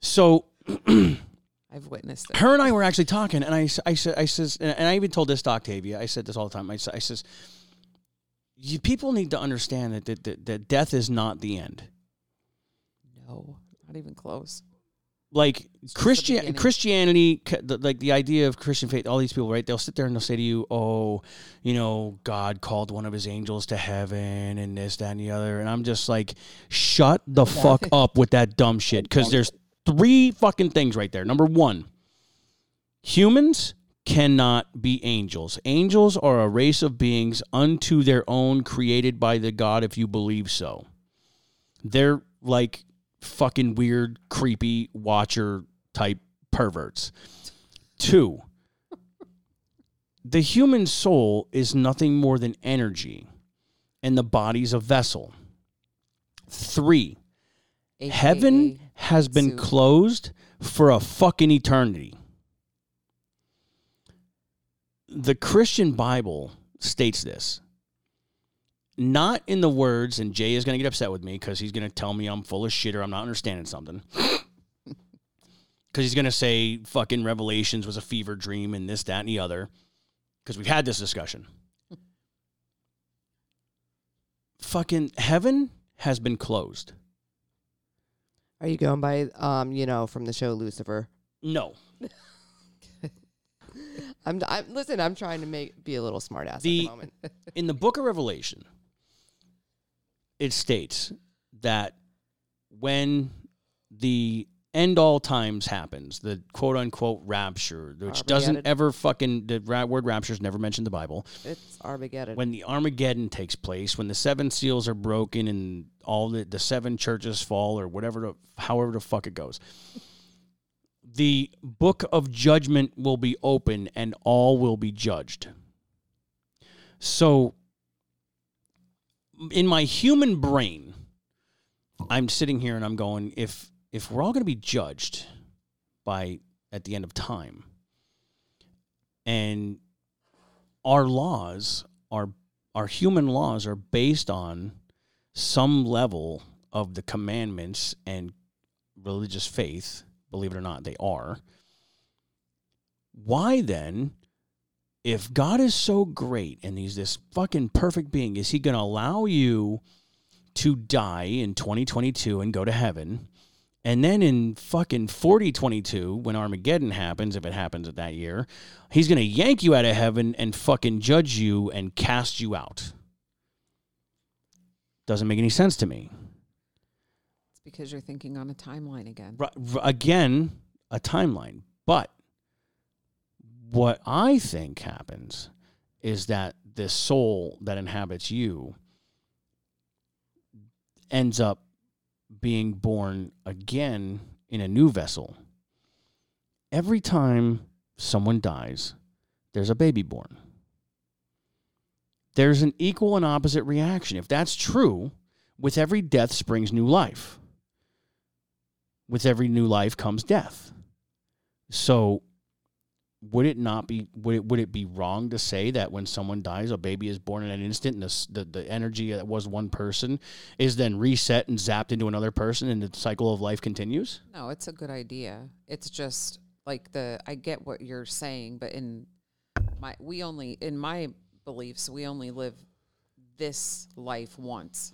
So I've witnessed it. her and I were actually talking, and I, said, I says, and and I even told this to Octavia. I said this all the time. I, I says, you people need to understand that, that that that death is not the end. No, not even close. Like Christian. Christianity, like the idea of Christian faith, all these people, right? They'll sit there and they'll say to you, "Oh, you know, God called one of His angels to heaven, and this, that, and the other," and I'm just like, "Shut the fuck up with that dumb shit," because there's three fucking things right there. Number one, humans cannot be angels. Angels are a race of beings unto their own, created by the God, if you believe so. They're like fucking weird, creepy watcher type perverts. Two, the human soul is nothing more than energy, and the body's a vessel. Three, heaven has been closed for a fucking eternity. The Christian Bible states this. Not in the words, and Jay is going to get upset with me because he's going to tell me I'm full of shit or I'm not understanding something. Because he's going to say fucking Revelations was a fever dream and this, that, and the other. Because we've had this discussion. fucking heaven has been closed. Are you going by, um, you know, from the show Lucifer? No. I'm, I'm listen. I'm trying to make be a little smart ass The- at the moment. in the book of Revelation, it states that when the end all times happens, the quote unquote rapture, which doesn't ever fucking, the ra- word rapture is never mentioned in the Bible. it's Armageddon. When the Armageddon takes place, when the seven seals are broken and all the, the seven churches fall or whatever, the, however the fuck it goes. The book of judgment will be open and all will be judged. So, in my human brain, I'm sitting here and I'm going, if if we're all going to be judged by at the end of time, and our laws are our human laws are based on some level of the commandments and religious faith, believe it or not, they are. Why then, if God is so great and he's this fucking perfect being, is he going to allow you to die in 2022 and go to heaven? And then in fucking 4022, when Armageddon happens, if it happens at that year, he's going to yank you out of heaven and fucking judge you and cast you out. Doesn't make any sense to me. It's because you're thinking on a timeline again. R- r- again, a timeline. But what I think happens is that this soul that inhabits you ends up being born again in a new vessel. Every time someone dies, there's a baby born. There's an equal and opposite reaction. If that's true, with every death springs new life with every new life comes death. So would it not be would it would it be wrong to say that when someone dies a baby is born in an instant and the, the, the energy that was one person is then reset and zapped into another person and the cycle of life continues? No, it's a good idea. It's just like the I get what you're saying, but in my we only in my beliefs we only live this life once.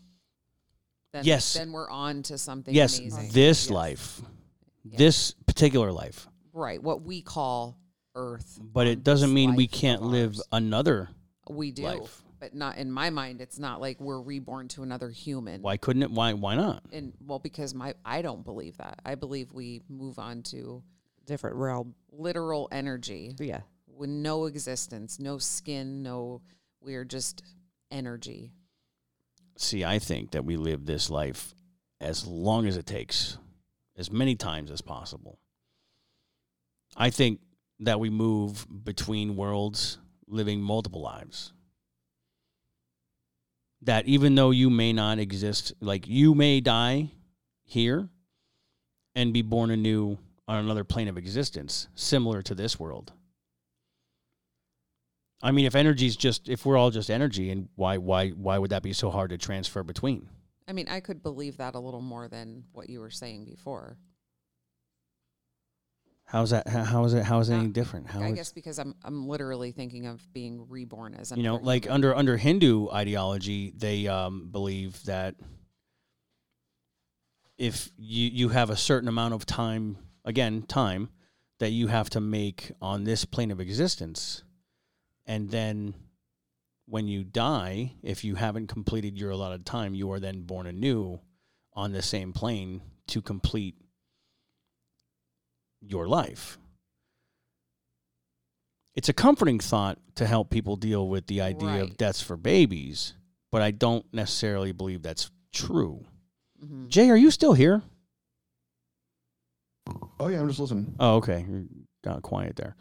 Then, Yes. Then we're on to something yes, amazing. this Yes. life. This particular life. Right. What we call Earth. But it doesn't mean we can't live another We do. life. But not in my mind, it's not like we're reborn to another human. Why couldn't it why why not? And well, because my I don't believe that. I believe we move on to Different realm. literal energy. Yeah. with no existence, no skin, no we're just energy. See, I think that we live this life as long as it takes, as many times as possible. I think that we move between worlds living multiple lives. That even though you may not exist, like you may die here and be born anew on another plane of existence, similar to this world. I mean, if energy's just if we're all just energy, and why why why would that be so hard to transfer between? I mean, I could believe that a little more than what you were saying before. How's that? How, is it? How is it any Uh, different? How I guess because I'm I'm literally thinking of being reborn as a you know, like under under Hindu ideology, they um, believe that if you you have a certain amount of time again, time that you have to make on this plane of existence. And then when you die, if you haven't completed your allotted time, you are then born anew on the same plane to complete your life. It's a comforting thought to help people deal with the idea of deaths for babies, but I don't necessarily believe that's true. Mhm. Jay, are you still here? Oh yeah, I'm just listening. Oh, okay. You Got quiet there.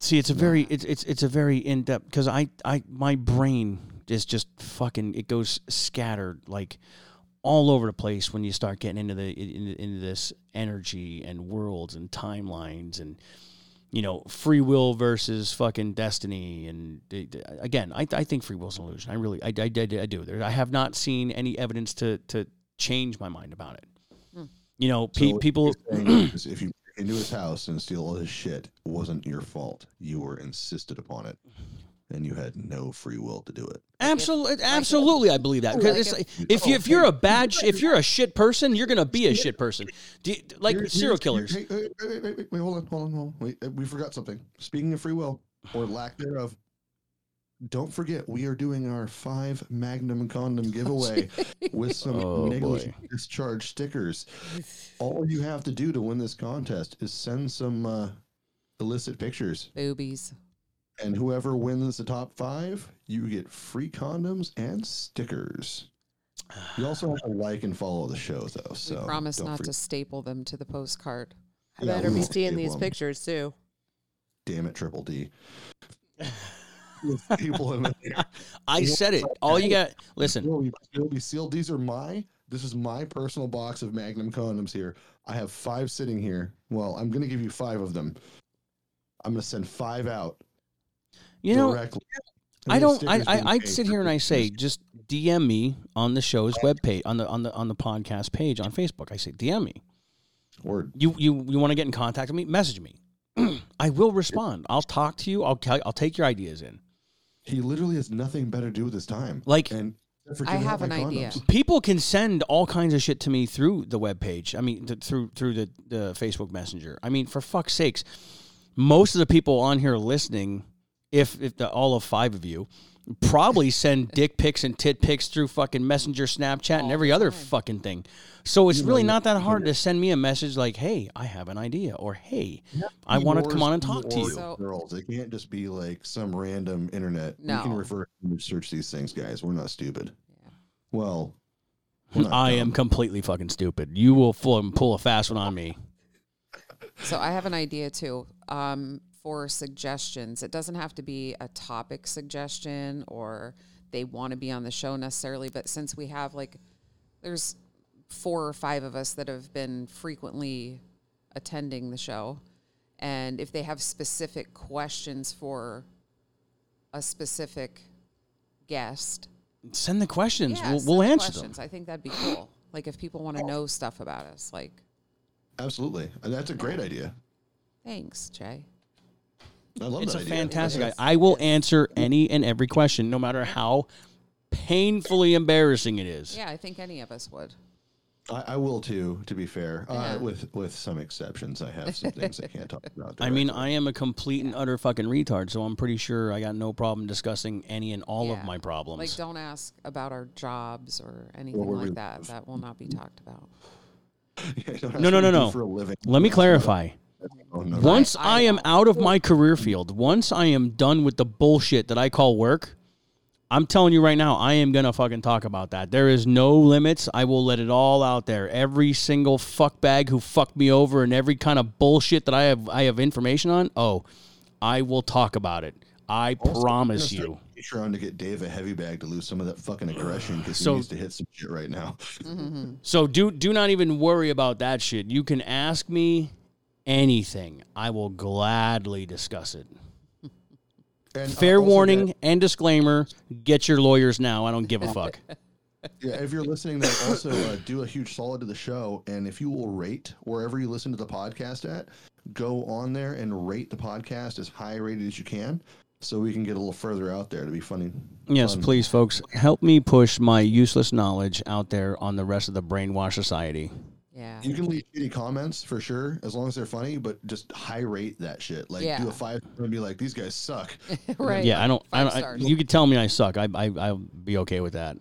See, it's a very it's it's it's a very in depth because I I my brain is just fucking it goes scattered like all over the place when you start getting into the into, into this energy and worlds and timelines and you know free will versus fucking destiny. And the- the- again I, I think free will's an illusion. I really I, I, I, I do. There I have not seen any evidence to to change my mind about it. Hmm. you know pe- what people is if you into his house and steal all his shit, it wasn't your fault. You were insisted upon it, and you had no free will to do it. Absolutely, absolutely, I believe that because Like if- you if you're a bad if you're a shit person, you're gonna be a shit person. Do you, like Here- serial killers. Wait, wait, wait, wait, wait, wait, hold on, hold on, hold on. Wait, uh, we forgot something. Speaking of free will or lack thereof, don't forget we are doing our five Magnum condom giveaway with some Oh, negligent boy. discharge stickers. All you have to do to win this contest is send some uh, illicit pictures, Boobies. And whoever wins the top five, you get free condoms and stickers. You also have to like and follow the show, though. So we promise don't not forget- to staple them to the postcard. I Yeah, better be seeing these one. pictures too. Damn it, Triple D. With people in there. I said it. All you got. Listen, Will be, will be sealed. These are my. This is my personal box of Magnum condoms here. I have five sitting here. Well, I'm going to give you five of them. I'm going to send five out you know, directly. I don't. I I I paid sit here and I say, just DM me on the show's webpage on the on the on the podcast page on Facebook. I say, DM me. Word. You you you want to get in contact with me? Message me. I will respond. I'll talk to you. I'll ca- I'll take your ideas in. He literally has nothing better to do with his time. Like and I have my an idea. people can send all kinds of shit to me through the webpage. I mean, th- through through the, the Facebook Messenger. I mean, for fuck's sakes, most of the people on here listening, if if the, all of five of you, probably send dick pics and tit pics through fucking Messenger, Snapchat, and every other time. fucking thing. So it's You really not that hard to send me a message like, "Hey, I have an idea," or "Hey, I want to come on and talk to you." So- girls. It can't just be like some random internet. We No. can refer image search these things, guys. We're not stupid. Yeah. Well, we're not I dumb. am completely fucking stupid. You will full, pull a fast one on me. So I have an idea too um, for suggestions. It doesn't have to be a topic suggestion or they want to be on the show necessarily, but since we have like, there's four or five of us that have been frequently attending the show, and if they have specific questions for a specific guest, Send the questions. yeah, we'll send we'll the answer questions. them. I think that'd be cool. Like if people want to know stuff about us, like, Absolutely. And that's a great idea. thanks, Jay. I love It's that a idea. fantastic. That's- I, I will answer any and every question, no matter how painfully embarrassing it is. Yeah, I think any of us would. I, I will too, to be fair. Yeah. Uh, with with some exceptions. I have some things I can't talk about. I mean, directly. I am a complete and utter fucking retard, so I'm pretty sure I got no problem discussing any and all Yeah. of my problems. Like, don't ask about our jobs or anything where we like that. live. That will not be talked about. Yeah, don't ask No, no, what no, we do no. For a living. Let me clarify. Oh, no, no. Once I- I, am out of my career field, once I am done with the bullshit that I call work, I'm telling you right now, I am gonna fucking talk about that. There is no limits. I will let it all out there. Every single fuckbag who fucked me over and every kind of bullshit that I have I have information on. Oh, I will talk about it. I Also, promise you. start Trying to get Dave a heavy bag to lose some of that fucking aggression because So- he needs to hit some shit right now. Mm-hmm. So do do not even worry about that shit. You can ask me anything. I will gladly discuss it. And Fair warning guys, and disclaimer: get your lawyers now. I don't give a fuck. Yeah, if you're listening, then also uh, do a huge solid to the show. And if you will rate wherever you listen to the podcast at, go on there and rate the podcast as high rated as you can. so we can get a little further out there to be funny. Yes, fun. please, folks, help me push my useless knowledge out there on the rest of the brainwash society. Yeah. You can leave shitty comments for sure, as long as they're funny, but just high rate that shit. Like do a five and be like, these guys suck. right. Yeah, I don't. I don't I, stars. you could tell me I suck. I, I I'll be okay with that.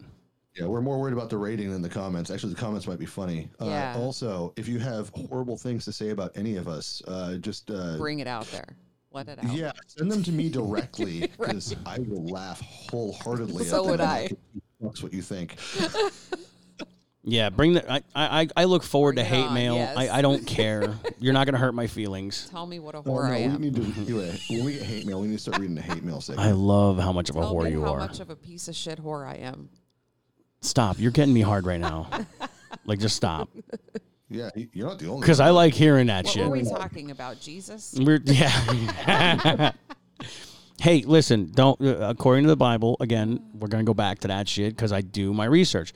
Yeah, we're more worried about the rating than the comments. Actually, the comments might be funny. Yeah. Uh, also, if you have horrible things to say about any of us, uh, just uh, Bring it out there. Let it out. yeah, send them to me directly because I will laugh wholeheartedly. So at would them. I. That's what you think. Yeah, bring the. I I, I look forward Bring to it hate on, mail. yes. I, I don't care. You're not gonna hurt my feelings. Tell me what a Oh, whore no, I we am. need to do a, when we get hate mail. We need to start reading the hate mail section. I love how much of a Tell whore me you how are. much of a piece of shit whore I am. Stop. You're getting me hard right now. like just stop. Yeah, y- you're not the only. Because I like hearing that What shit. were we talking about? Jesus? We're yeah. hey, listen. Don't. Uh, according to the Bible, again, we're gonna go back to that shit because I do my research.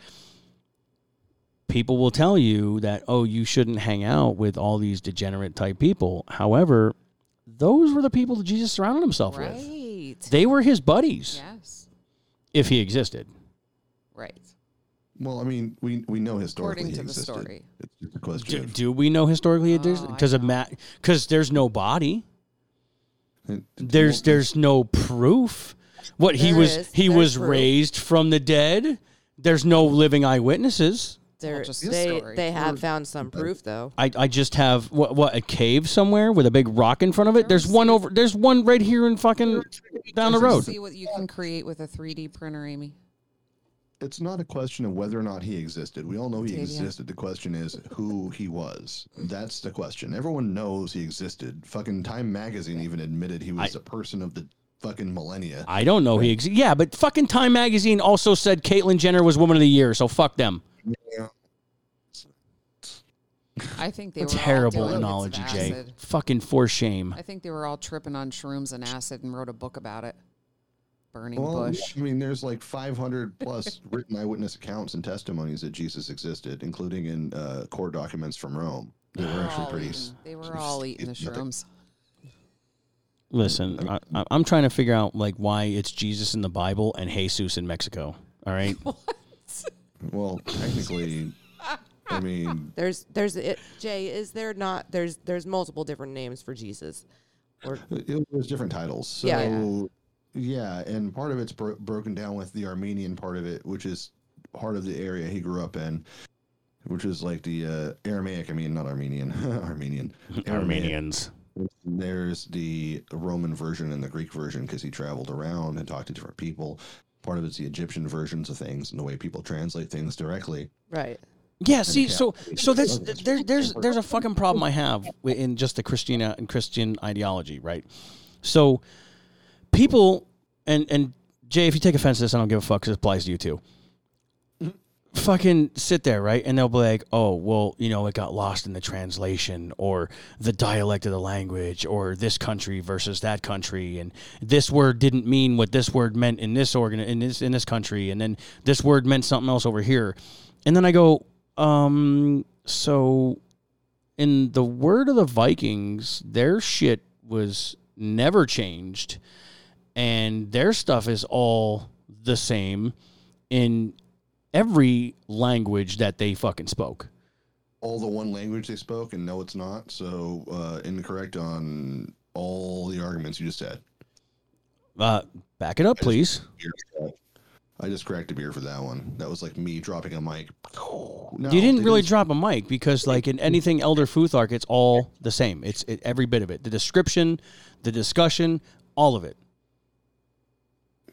People will tell you that oh, you shouldn't hang out with all these degenerate type people. However, those were the people that Jesus surrounded himself with. They were his buddies, Yes. if he existed. Right. Well, I mean, we we know historically According he to the existed. story. It's just a question. Do, do we know historically oh, it Oh, I because of don't. Matt? Because there's no body. it- There's there's no proof. What he was is. he There's was proof. raised from the dead. There's no living eyewitnesses. They're, just they story. they have Or- found some proof though. I, I just have what what a cave somewhere with a big rock in front of it. There's one over. There's one right here in fucking down the road. See what you can create with a 3D printer, Amy. it's not a question of whether or not he existed. We all know he Octavia. existed. The question is who he was. That's the question. Everyone knows he existed. Fucking Time Magazine even admitted he was a person of the fucking millennia. I don't know he ex- Yeah, but fucking Time Magazine also said Caitlyn Jenner was Woman of the Year. So fuck them. I think they were Terrible all analogy, bits Jay. Fucking for shame. I think they were all tripping on shrooms and acid and wrote a book about it. Burning Well, bush. I mean, there's like 500 plus written eyewitness accounts and testimonies that Jesus existed, including in uh, court documents from Rome. They were actually pretty. eating- They were all eating the shrooms. Listen, I, I- I'm trying to figure out like why it's Jesus in the Bible and Jesus in Mexico. All right. Well, technically, I mean, There's there's it, Jay. Is there not? There's there's multiple different names for Jesus. Or it was different titles. So, Yeah. yeah, and part of it's bro- broken down with the Armenian part of it, which is part of the area he grew up in, which is like the uh, Aramaic. I mean, not Armenian, Armenian. Aramaic. Armenians. There's the Roman version and the Greek version because he traveled around and talked to different people. Part of it's the Egyptian versions of things and the way people translate things directly. right. Yeah, see, so so that's there's there's there's a fucking problem I have in just the Christian and Christian ideology, right? So people and and Jay, if you take offense to this, I don't give a fuck because it applies to you too. Fucking sit there, right? And they'll be like, "Oh, well, you know, it got lost in the translation, or the dialect of the language, or this country versus that country, and this word didn't mean what this word meant in this organ in this in this country, and then this word meant something else over here." And then I go, um, so in the word of the Vikings, their shit was never changed, and their stuff is all the same in every language that they fucking spoke. All the one language they spoke, and no, it's not. So uh, incorrect on all the arguments you just had. Uh, back it up, please. I just cracked a beer for that one. That was like me dropping a mic. No, you didn't they really drop a mic because, like in anything Elder Futhark, it's all the same. It's it, every bit of it. The description, the discussion, all of it.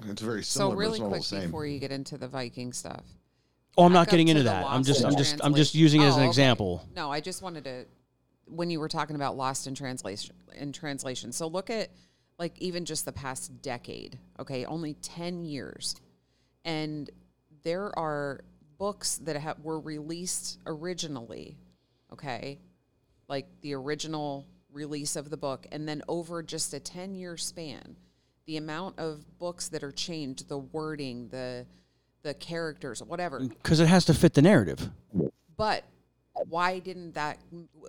It's very So similar, but really it's all quick the same. before you get into the Viking stuff. Oh, I'm not getting into that. I'm just, I'm just, I'm just using it as Oh, an example. No, I just wanted to when you were talking about lost in translation in translation. So look at like even just the past decade, okay? Only 10 years. And there are books that have, were released originally, okay? Like the original release of the book and then over just a 10 year span, the amount of books that are changed, the wording, the the characters, whatever. Because it has to fit the narrative. But why didn't that?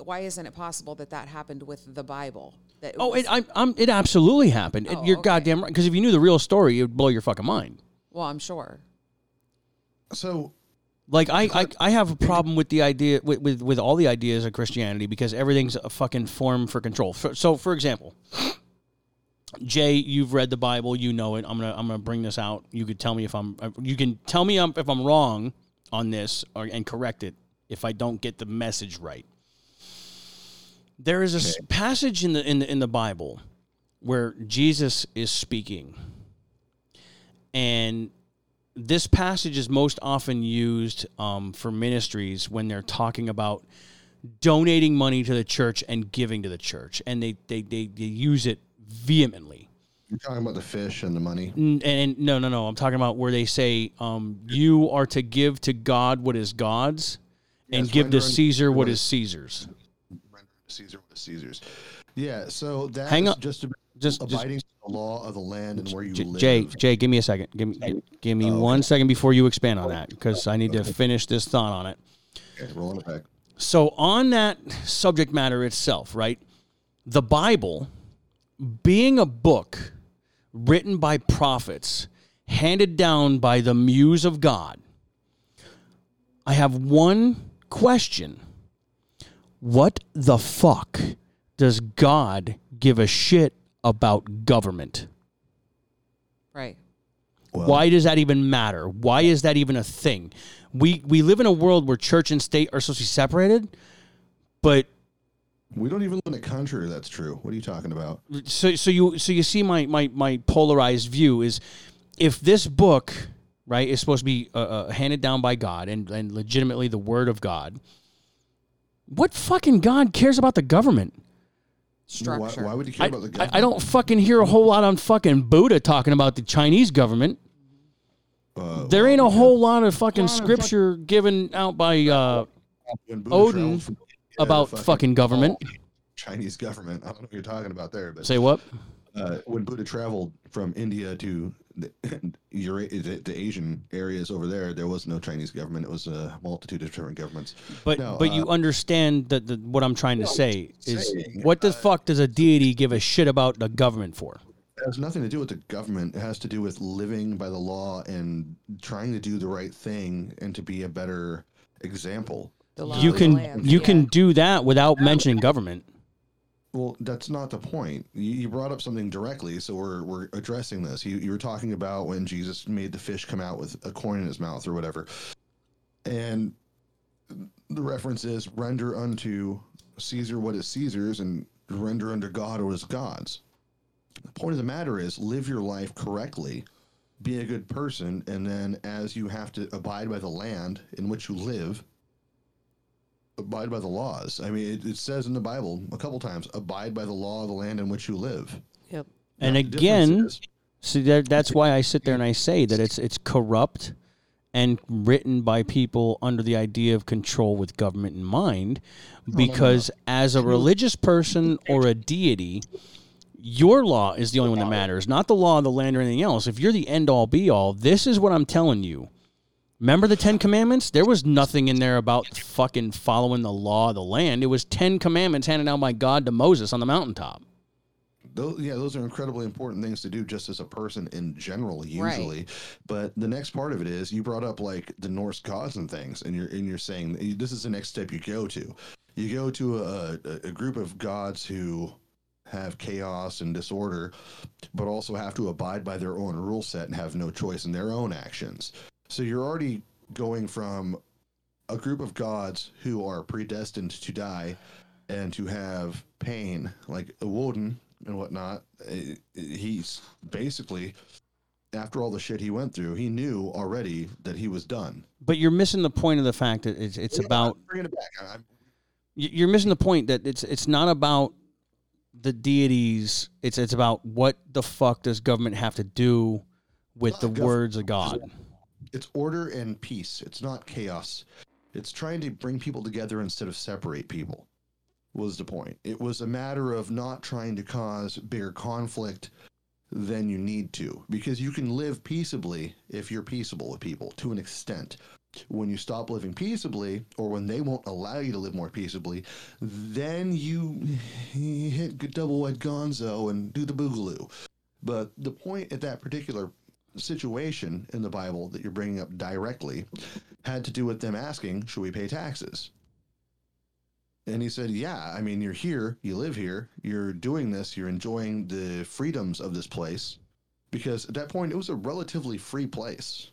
Why isn't it possible that that happened with the Bible? That Oh, was- it, I, I'm, it absolutely happened. It- Oh, you're okay. goddamn right. Because if you knew the real story, it would blow your fucking mind. Well, I'm sure. So Like I, I, I have a problem with the idea with, with, with all the ideas of Christianity because everything's a fucking form for control. For, so, for example, Jay, you've read the Bible, you know it. I'm gonna I'm gonna bring this out. You could tell me if I'm you can tell me if I'm wrong on this or and correct it if I don't get the message right. There is a s- passage in the in the in the Bible where Jesus is speaking, and this passage is most often used um, for ministries when they're talking about donating money to the church and giving to the church, and they they they, they use it vehemently. you're talking about the fish and the money. N- And, no, no, no. I'm talking about where they say um, you are to give to God what is God's, and Yes, give to Caesar what is Caesar's. Caesar what is Caesar's. Yeah. So that Hang up. just Just, just abiding to the law of the land and where you J- live. Jay, Jay, give me a second. Give me, give, me Oh, okay. one second before you expand on that because I need to finish this thought on it. Okay, rolling it back. So, on that subject matter itself, right? The Bible, being a book written by prophets, handed down by the muse of God, I have one question. What the fuck does God give a shit about government? Right. Well, Why does that even matter? Why is that even a thing? We we live in a world where church and state are supposed to be separated, but We don't even live in a country that's true. What are you talking about? so so you so you see my my my polarized view is if this book right is supposed to be uh, uh, handed down by God and and legitimately the word of God, what fucking God cares about the government? Structure. why would you care I, about the government? I don't fucking hear a whole lot on fucking Buddha talking about the Chinese government. Uh, There well, ain't a because whole lot of fucking lot of fuck- scripture given out by uh, Odin traveled from India to about fucking government. Chinese government. I don't know what you're talking about there, but Say what? uh, when Buddha traveled from India to the, the, the Asian areas over there, there was no Chinese government. It was a multitude of different governments. But No, but you uh, understand that the, what I'm trying to say is saying, what the uh, fuck does a deity give a shit about the government for? It has nothing to do with the government. It has to do with living by the law and trying to do the right thing and to be a better example. The You can land, you yeah. can do that without mentioning government. Well, that's not the point. You, you brought up something directly, so we're we're addressing this. You you were talking about when Jesus made the fish come out with a coin in his mouth or whatever, and the reference is render unto Caesar what is Caesar's and render unto God what is God's. The point of the matter is live your life correctly, be a good person, and then as you have to abide by the land in which you live, abide by the laws. I mean, it, it says in the Bible a couple times, abide by the law of the land in which you live. Yep. And Now, the difference again, See that that's why I sit there and I say that it's it's corrupt and written by people under the idea of control with government in mind because as a religious person or a deity your law is the only one that matters not the law of the land or anything else if you're the end all be all this is what I'm telling you remember the 10 commandments there was nothing in there about fucking following the law of the land it was 10 commandments handed down by God to Moses on the mountaintop those, yeah, those are incredibly important things to do just as a person in general, usually. But the next part of it is you brought up like the Norse gods and things, and you're and you're saying this is the next step you go to. You go to a, a, a group of gods who have chaos and disorder, but also have to abide by their own rule set and have no choice in their own actions. So you're already going from a group of gods who are predestined to die and to have pain, like a Woden and whatnot. eh, He's basically, after all the shit he went through, he knew already that he was done. but you're missing the point of the fact that it's it's about bringing it back. I'm, you're missing the point that it's it's not about the deities. It's it's about what the fuck does government have to do with the words of God. It's order and peace. It's not chaos. It's trying to bring people together instead of separate people. Was the point? It was a matter of not trying to cause bigger conflict than you need to, because you can live peaceably if you're peaceable with people to an extent. When you stop living peaceably, or when they won't allow you to live more peaceably, then you hit double wed gonzo and do the boogaloo. But the point at that particular situation in the Bible that you're bringing up directly had to do with them asking, Should we pay taxes? And he said, Yeah, I mean, you're here, you live here, you're doing this, you're enjoying the freedoms of this place. Because at that point, it was a relatively free place.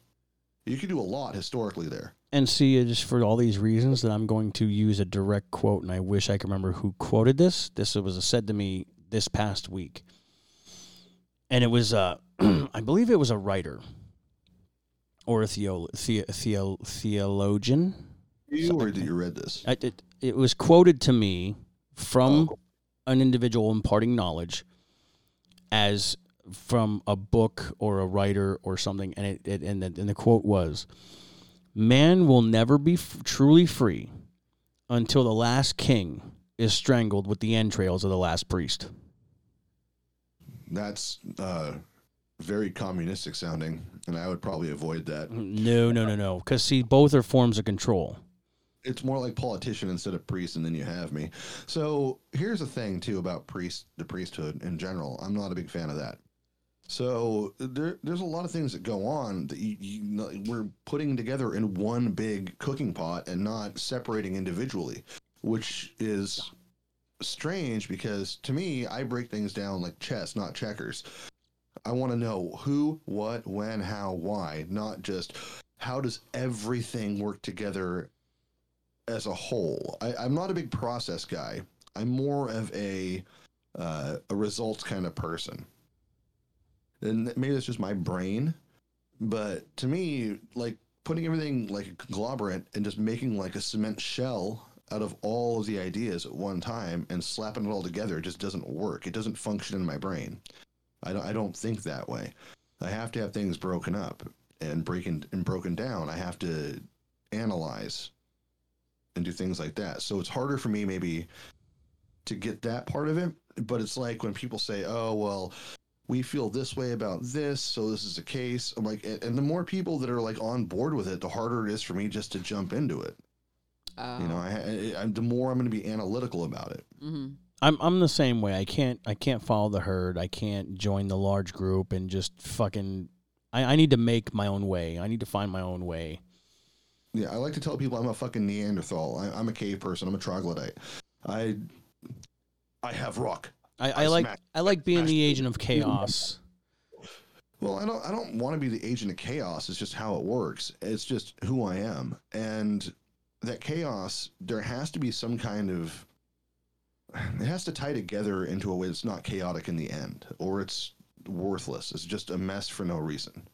You could do a lot historically there. And see, just for all these reasons, that I'm going to use a direct quote, and I wish I could remember who quoted this. This was said to me this past week, and it was, uh, I believe, it was a writer or a theo, the, theo, theologian. You or did you read this? I, it, it was quoted to me from oh. an individual imparting knowledge as from a book or a writer or something, and it, it and, the, and the quote was, "Man will never be f- truly free until the last king is strangled with the entrails of the last priest." That's uh, very communistic sounding, and I would probably avoid that. No, no, no, no. Because see, both are forms of control it's more like politician instead of priest, and then you have me. So here's the thing too about priest, the priesthood in general. I'm not a big fan of that. So there, there's a lot of things that go on that you, you, we're putting together in one big cooking pot and not separating individually, which is strange because to me, I break things down like chess, not checkers. I want to know who, what, when, how, why, not just how does everything work together as a whole. I, I'm not a big process guy. I'm more of a uh, a results kind of person. And maybe that's just my brain, but to me, like putting everything like a conglomerate and just making like a cement shell out of all of the ideas at one time and slapping it all together just doesn't work. It doesn't function in my brain. I don't I don't think that way. I have to have things broken up and breaking and broken down. I have to analyze and do things like that. So it's harder for me maybe to get that part of it. But it's like when people say, "Oh, well, we feel this way about this, so this is the case." I'm like, and the more people that are like on board with it, the harder it is for me just to jump into it. Oh. You know, I, I, the more I'm going to be analytical about it. Mm-hmm. I'm I'm the same way. I can't I can't follow the herd. I can't join the large group and just fucking. I, I need to make my own way. I need to find my own way. Yeah, I like to tell people I'm a fucking Neanderthal. I, am a cave person. I'm a troglodyte. I I have rock. I, I, I like smack, I like being the agent of chaos. Well, I don't I don't want to be the agent of chaos. It's just how it works. It's just who I am. And that chaos, there has to be some kind of it has to tie together into a way that's not chaotic in the end, or it's worthless. It's just a mess for no reason.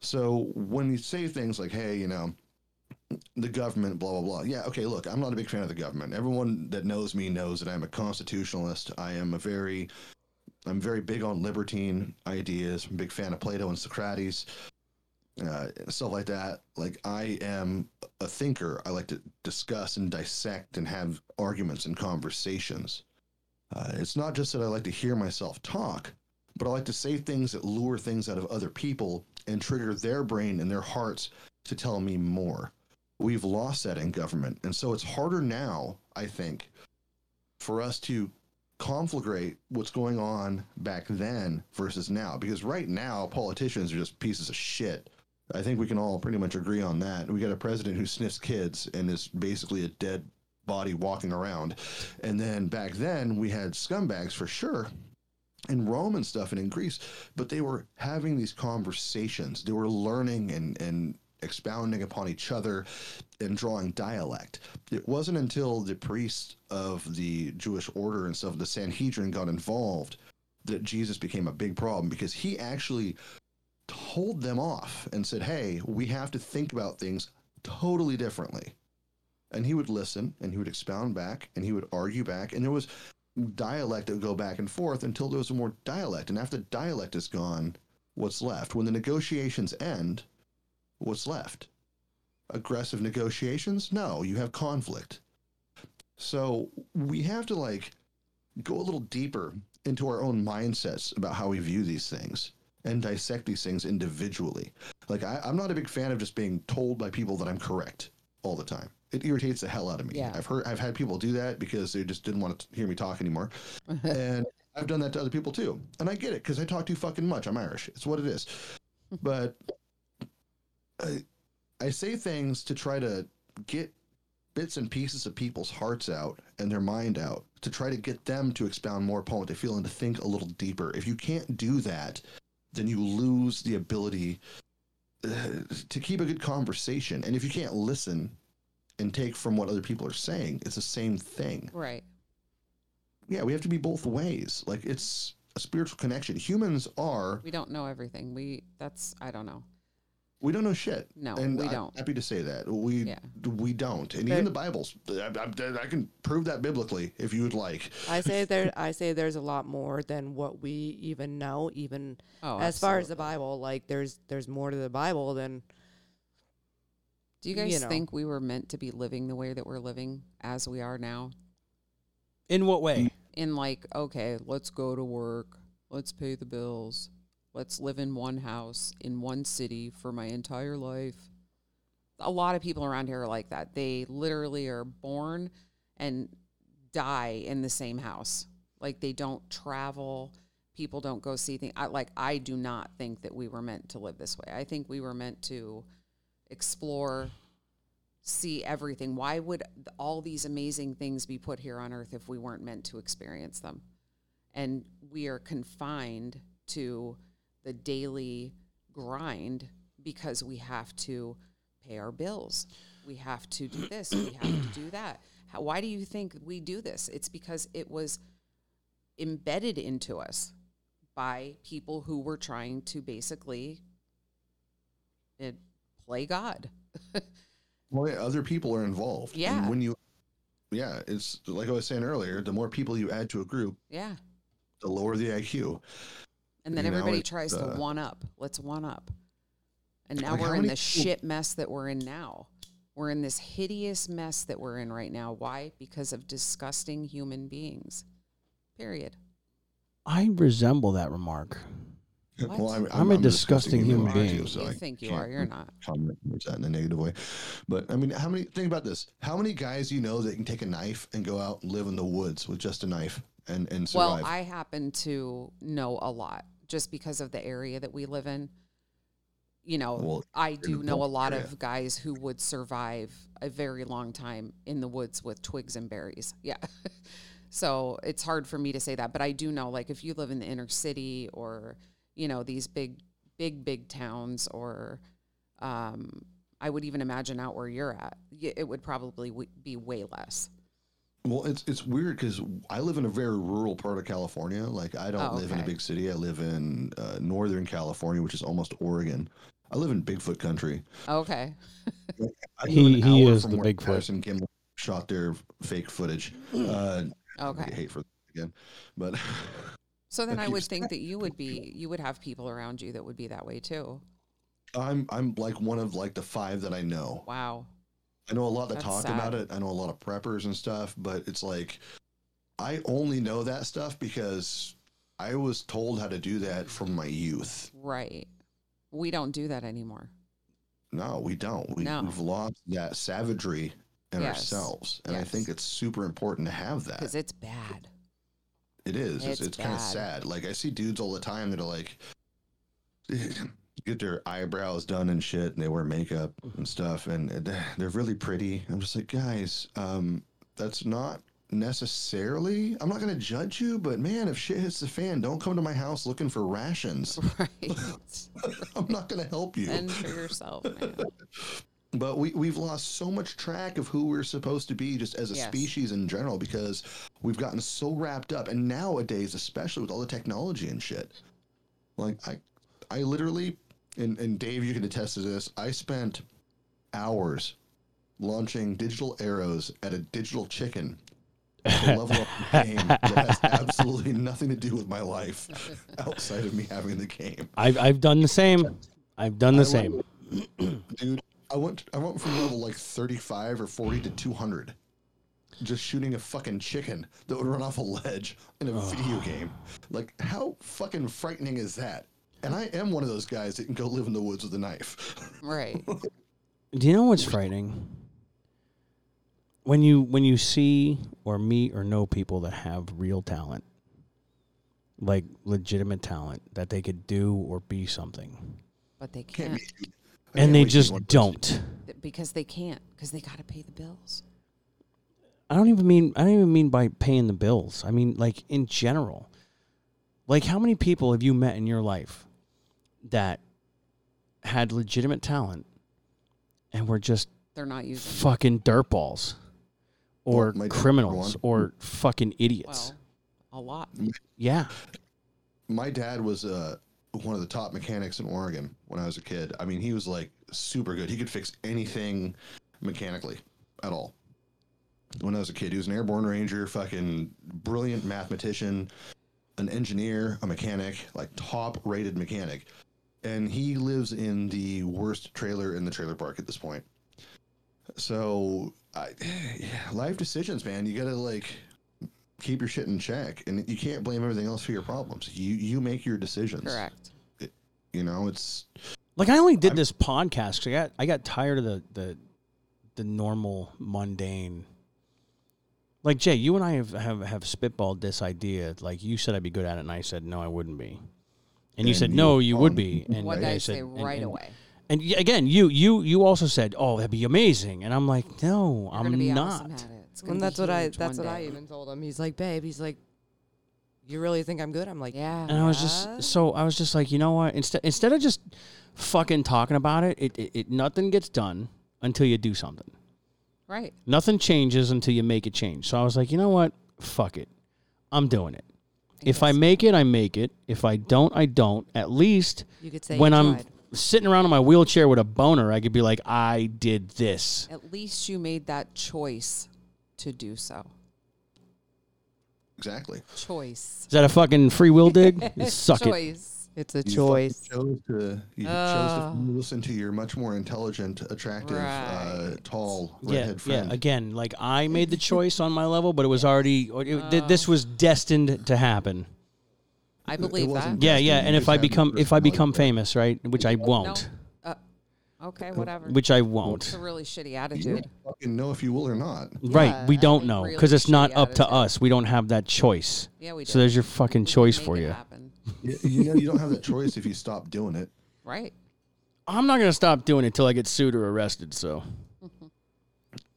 So when you say things like, hey, you know, the government, blah, blah, blah. Yeah, okay, look, I'm not a big fan of the government. Everyone that knows me knows that I'm a constitutionalist. I am a very, I'm very big on libertine ideas. I'm a big fan of Plato and Socrates, uh, stuff like that. Like, I am a thinker. I like to discuss and dissect and have arguments and conversations. Uh, it's not just that I like to hear myself talk, but I like to say things that lure things out of other people and trigger their brain and their hearts to tell me more we've lost that in government. And so it's harder now, I think, for us to conflagrate what's going on back then versus now. Because right now, politicians are just pieces of shit. I think we can all pretty much agree on that. We got a president who sniffs kids and is basically a dead body walking around. And then back then, we had scumbags for sure in Rome and stuff and in Greece, but they were having these conversations. They were learning and, and expounding upon each other and drawing dialect. It wasn't until the priests of the Jewish order and stuff, the Sanhedrin, got involved that Jesus became a big problem because he actually told them off and said, Hey, we have to think about things totally differently. And he would listen and he would expound back and he would argue back. And there was dialect that would go back and forth until there was more dialect. And after dialect is gone, what's left? When the negotiations end, what's left? Aggressive negotiations? No, you have conflict. So we have to like go a little deeper into our own mindsets about how we view these things and dissect these things individually. Like I, I'm not a big fan of just being told by people that I'm correct all the time. It irritates the hell out of me. Yeah. I've heard I've had people do that because they just didn't want to hear me talk anymore. and I've done that to other people too. And I get it because I talk too fucking much. I'm Irish. It's what it is. But I, I say things to try to get bits and pieces of people's hearts out and their mind out to try to get them to expound more upon what they feel and to think a little deeper. If you can't do that, then you lose the ability uh, to keep a good conversation. And if you can't listen and take from what other people are saying, it's the same thing. Right. Yeah, we have to be both ways. Like it's a spiritual connection. Humans are We don't know everything. We that's I don't know. We don't know shit. No, and we I'm don't. happy to say that we Yeah. we don't. And even the Bibles, I, I, I can prove that biblically if you would like. I say there. I say there's a lot more than what we even know. Even Oh, as far as the. Bible, like there's there's more to the Bible than Do you guys you know. think we were meant to be living the way that we're living as we are now? In what way? In like, okay, let's go to work, let's pay the bills, let's live in one house in one city for my entire life. A lot of people around here are like that. They literally are born and die in the same house. Like they don't travel. People don't go see things. I, like I do not think that we were meant to live this way. I think we were meant to explore, see everything. Why would all these amazing things be put here on earth if we weren't meant to experience them? And we are confined to the daily grind because we have to pay our bills. We have to do this. We have to do that. How, why do you think we do this? It's because it was embedded into us by people who were trying to basically it, play God. Well, yeah, other people are involved. Yeah. And when you, yeah, it's like I was saying earlier. The more people you add to a group, yeah. the lower the IQ. And then You everybody it's, tries uh, to one up. Let's one up. And now Like, we're in the people- shit mess that we're in now. We're in this hideous mess that we're in right now. Why? Because of disgusting human beings. Period. I resemble that remark. Well, I'm, I'm a disgusting human being. too, so you I think you can't are. You're not. Comment towards that in a negative way, but I mean, how many? Think about this: how many guys you know that can take a knife and go out and live in the woods with just a knife and and survive? Well, I happen to know a lot just because of the area that we live in. You know, Well, I do know a lot area. of guys who would survive a very long time in the woods with twigs and berries. Yeah. so it's hard for me to say that, but I do know like if you live in the inner city or, you know, these big, big, big towns or, um, I would even imagine out where you're at, it would probably w- be way less. Well, it's it's weird because I live in a very rural part of California. Like I don't Oh, live in a big city. I live in uh, northern California, which is almost Oregon. I live in Bigfoot country. Okay. He- an he is the where Bigfoot. Patterson Gimlin shot their fake footage. Uh, I Okay. hate for that again, but So then I would think that you would be you would have people around you that would be that way too. I'm I'm like one of like the five that I know. Wow. I know a lot that That's talk sad. about it. I know a lot of preppers and stuff, but it's like I only know that stuff because I was told how to do that from my youth. Right. We don't do that anymore. No, we don't. We, No. We've lost that savagery in Yes. ourselves, and I think it's super important to have that. Because it's bad. It is. It's, It's it's kind of sad. Like I see dudes all the time that are like get their eyebrows done and shit, and they wear makeup and stuff, and they're- really pretty. I'm just like, guys, um, that's not necessarily. I'm not gonna judge you, but man, if shit hits the fan, don't come to my house looking for rations. Right. I'm not gonna help you. Fend for yourself, man. But we, we've lost so much track of who we're supposed to be just as a Yes. species in general because we've gotten so wrapped up. And nowadays, especially with all the technology and shit, like I, I literally, and, and Dave, you can attest to this, I spent hours launching digital arrows at a digital chicken to level up the game that has absolutely nothing to do with my life outside of me having the game. I've I've done the same. I've done the I same. dude. I went I went from level like 35 or 40 to 200 just shooting a fucking chicken that would run off a ledge in a video game. Like how fucking frightening is that? And I am one of those guys that can go live in the woods with a knife. Right. Do you know what's frightening? When you when you see or meet or know people that have real talent, like legitimate talent, that they could do or be something, But they Can't can't meet and can't they just don't. because they can't because they got to pay the bills. I don't even mean I don't even mean by paying the bills. I mean like in general. Like how many people have you met in your life that had legitimate talent and were just They're not using. it. fucking dirtballs or Well, my dad, for criminals or fucking idiots? Well, a lot. yeah. my dad was uh, one of the top mechanics in Oregon when I was a kid. I mean, he was like super good. He could fix anything mechanically at all. When I was a kid, he was an airborne ranger, fucking brilliant mathematician, an engineer, a mechanic, like top rated mechanic. And he lives in the worst trailer in the trailer park at this point. So, I, yeah, life decisions, man. You gotta like keep your shit in check, and you can't blame everything else for your problems. You you make your decisions. Correct. You know, it's Like I only did I'm- this podcast 'cause I got I got tired of the the the normal mundane. Like Jay, you and I have have, have spitballed this idea. Like you said, I'd be good at it, and I said no, I wouldn't be. And you said you no, you would be. And what did I I said say and- right and- away? And y- again, you you you also said, "Oh, that'd be amazing," and I'm like, "No, You're gonna be I'm awesome not." at it. It's gonna And be that's what I huge that's one what I day. even told him. He's like, babe, he's like, You really think I'm good? I'm like, Yeah. And I was just so I was just like, you know what? Instead instead of just fucking talking about it, it, it, it nothing gets done until you do something. Right. Nothing changes until you make it change. So I was like, you know what? Fuck it. I'm doing it. If I make it, I make it. If I don't, I don't. At least You could say when you I'm tried. sitting around in my wheelchair with a boner, I could be like, I did this. At least you made that choice to do so. exactly. Choice. Is that a fucking free will dig? Suck it. choice. It's a You choice. chose to you chose Ah. to listen to your much more intelligent, attractive, uh, Right. tall Yeah, redhead friend. yeah. Again, like I made the choice on my level, but it was already. It, th- this was destined to happen. I it believe that. wasn't Yeah, yeah. And if I become if I become famous, right, which I won't, Uh, okay, whatever. which I won't. It's a really shitty You attitude. don't fucking know if you will or not. Right, we don't I know really because it's not shitty up to us. We don't have that choice. Yeah, we do. So there's your fucking We choice make for it you. happen. You, you know, you don't have that choice if you stop doing it. Right. I'm not gonna stop doing it until I get sued or arrested. So, and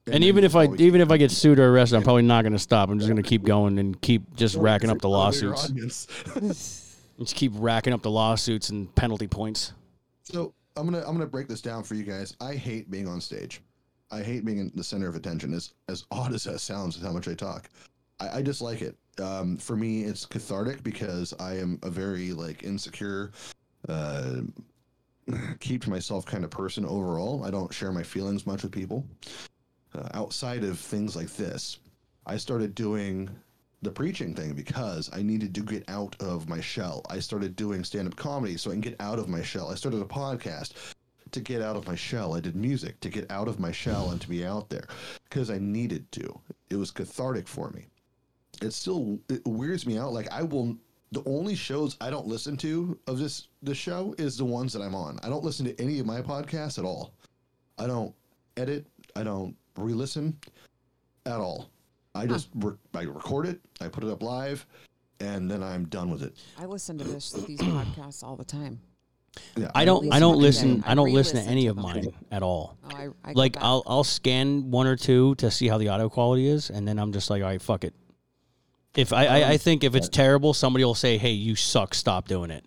then even if I even if I get sued or arrested, I'm probably not gonna stop. I'm just gonna keep going and keep just racking up the lawsuits. Just keep racking up the lawsuits and penalty points. So I'm gonna I'm gonna break this down for you guys. I hate being on stage. I hate being in the center of attention. As as odd as that sounds, with how much I talk, I, I dislike it. Um, for me, it's cathartic because I am a very like insecure, uh, keep to myself kind of person overall. I don't share my feelings much with people. Uh, outside of things like this, I started doing the preaching thing because I needed to get out of my shell. I started doing stand up comedy so I can get out of my shell. I started a podcast to get out of my shell. I did music to get out of my shell and to be out there because I needed to. It was cathartic for me. It still it weirds me out. Like I will the only shows I don't listen to of this this show is the ones that I'm on. I don't listen to any of my podcasts at all. I don't edit. I don't re-listen at all. I just re- I record it, I put it up live, and then I'm done with it. I listen to this these podcasts all the time. Yeah, I don't. I listen don't listen. I I don't listen to any of mine at all. Oh, I, I Like. I'll I'll scan one or two to see how the audio quality is, and then I'm just like, all right, fuck it. If I, I, I think if it's terrible, somebody will say, "Hey, you suck. Stop doing it."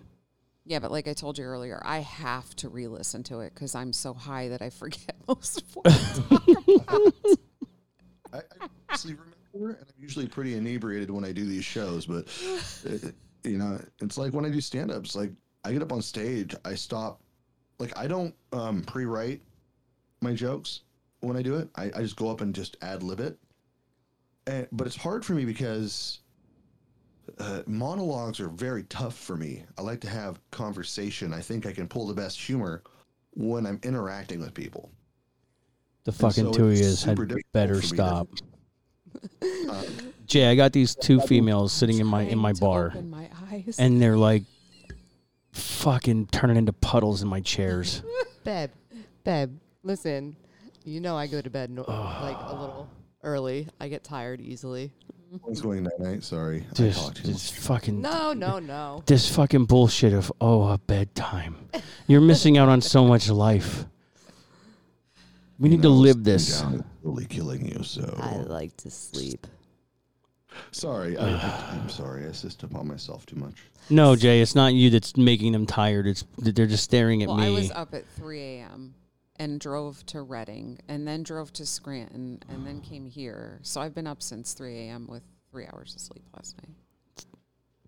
Yeah, but like I told you earlier, I have to re-listen to it because I'm so high that I forget most of what I talk about. I, I honestly remember, and I'm usually pretty inebriated when I do these shows, but uh, you know, it's like when I do stand-ups. Like I get up on stage, I stop. Like I don't um, pre-write my jokes when I do it. I, I just go up and just ad lib it. And, but it's hard for me because uh, monologues are very tough for me. I like to have conversation. I think I can pull the best humor when I'm interacting with people. The fucking so two of it's yous had better for me to- stop. Uh, Jay, I got these two females sitting in my in my bar, my eyes. and they're like fucking turning into puddles in my chairs. Babe, babe, listen. You know I go to bed no- like a little early. I get tired easily. What's going night night? Sorry, I Just, talked too just fucking No, no, no. this fucking bullshit of oh a bedtime. You're missing out on so much life. We You need to live this. down is really killing you. So I like to sleep. sorry. I, I, I'm sorry. I insist upon myself too much. No, Jay, it's not you that's making them tired. It's they're just staring at Well, me. I was up at 3 a.m. and drove to Reading and then drove to Scranton and then came here. So I've been up since 3 a.m. with three hours of sleep last night.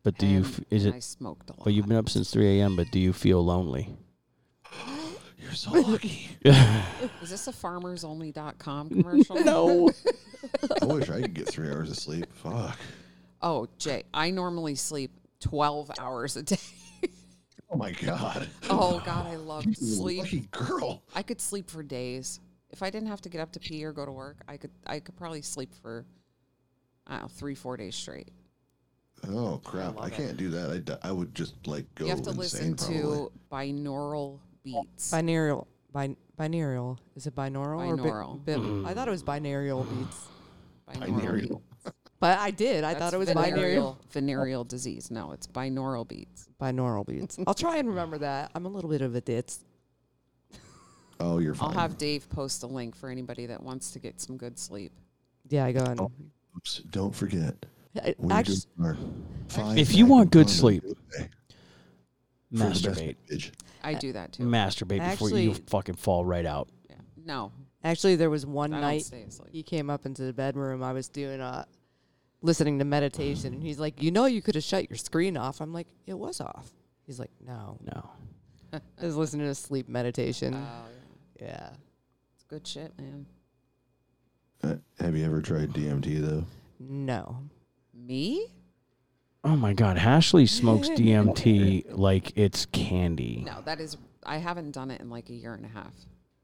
but do you And- f- is it? I smoked a lot. But you've been up since 3 a.m. But do you feel lonely? You're so lucky. Is this a farmersonly.com commercial? no. I wish I could get three hours of sleep. Fuck. Oh, Jay, I normally sleep 12 hours a day. Oh my god. oh, God, I love sleep. Lucky girl. I could sleep for days. If I didn't have to get up to pee or go to work, I could I could probably sleep for I don't know, three, four days straight. Oh crap! I, love it. can't do that. I, I would just like go you have to insane. listen probably. to binaural beats. Binaural. Bin- binaural. Is it binaural? Or Binaural. bi- bi- I thought it was binaural beats. Binaural. But I did. I That's thought it was venereal, binaural. venereal disease. No, it's binaural beats. Binaural beats. I'll try and remember that. I'm a little bit of a ditz. Oh, you're fine. I'll have Dave post a link for anybody that wants to get some good sleep. Yeah, I go on. Oh. Oops, don't forget. I- when you're actually, doing our five If you pack want good sleep, giveaway for the best Masturbate. bitch. I do that too. Masturbate before you Actually- fucking fall right out. Yeah. No, actually, there was one I don't night stay asleep. he came up into the bedroom. I was doing uh listening to meditation, and he's like, "You know, you could have shut your screen off." I'm like, "It was off." He's like, "No, No. I was listening to sleep meditation." Oh, yeah. yeah. It's good shit, man. Uh, have you ever tried DMT though? No. Me? Oh my God, Ashley smokes DMT like it's candy. No, that is. I haven't done it in like a year and a half.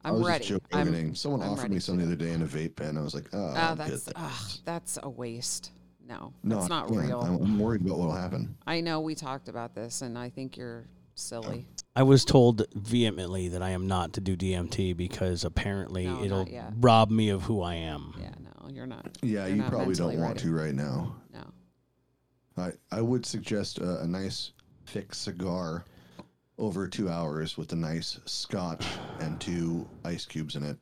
I I'm was ready. just I'm. Someone I'm offered ready me to some the other day in a vape pen. I was like, oh, Oh, I'm that's ugh, thanks." that's a waste. No, no, that's not can't. real. I'm, I'm worried about what'll happen. I know we talked about this, and I think you're silly. I was told vehemently that I am not to do DMT because apparently No, it'll not yet. rob me of who I am. Yeah, no, you're not. Yeah, You're you not probably don't mentally want ready. to right now. No. I I would suggest a, a nice thick cigar over two hours with a nice scotch and two ice cubes in it.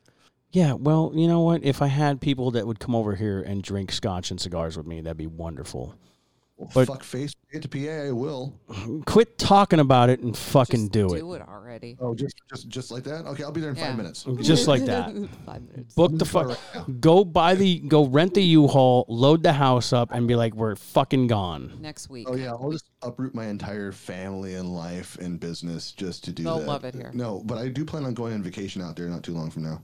Yeah, well, you know what? If I had people that would come over here and drink scotch and cigars with me, that'd be wonderful. Well, But- fuck face, get to PA. I will. Quit talking about it and fucking Just do, it. Do it already. Oh, just just just like that. Okay, I'll be there in Yeah. five minutes. Just like that. Five minutes. Book the fuck. Go buy the. Go rent the U-Haul. Load the house up and be like, we're fucking gone. Next week. Oh yeah, I'll just uproot my entire family and life and business just to do They'll that. love it here. No, but I do plan on going on vacation out there not too long from now.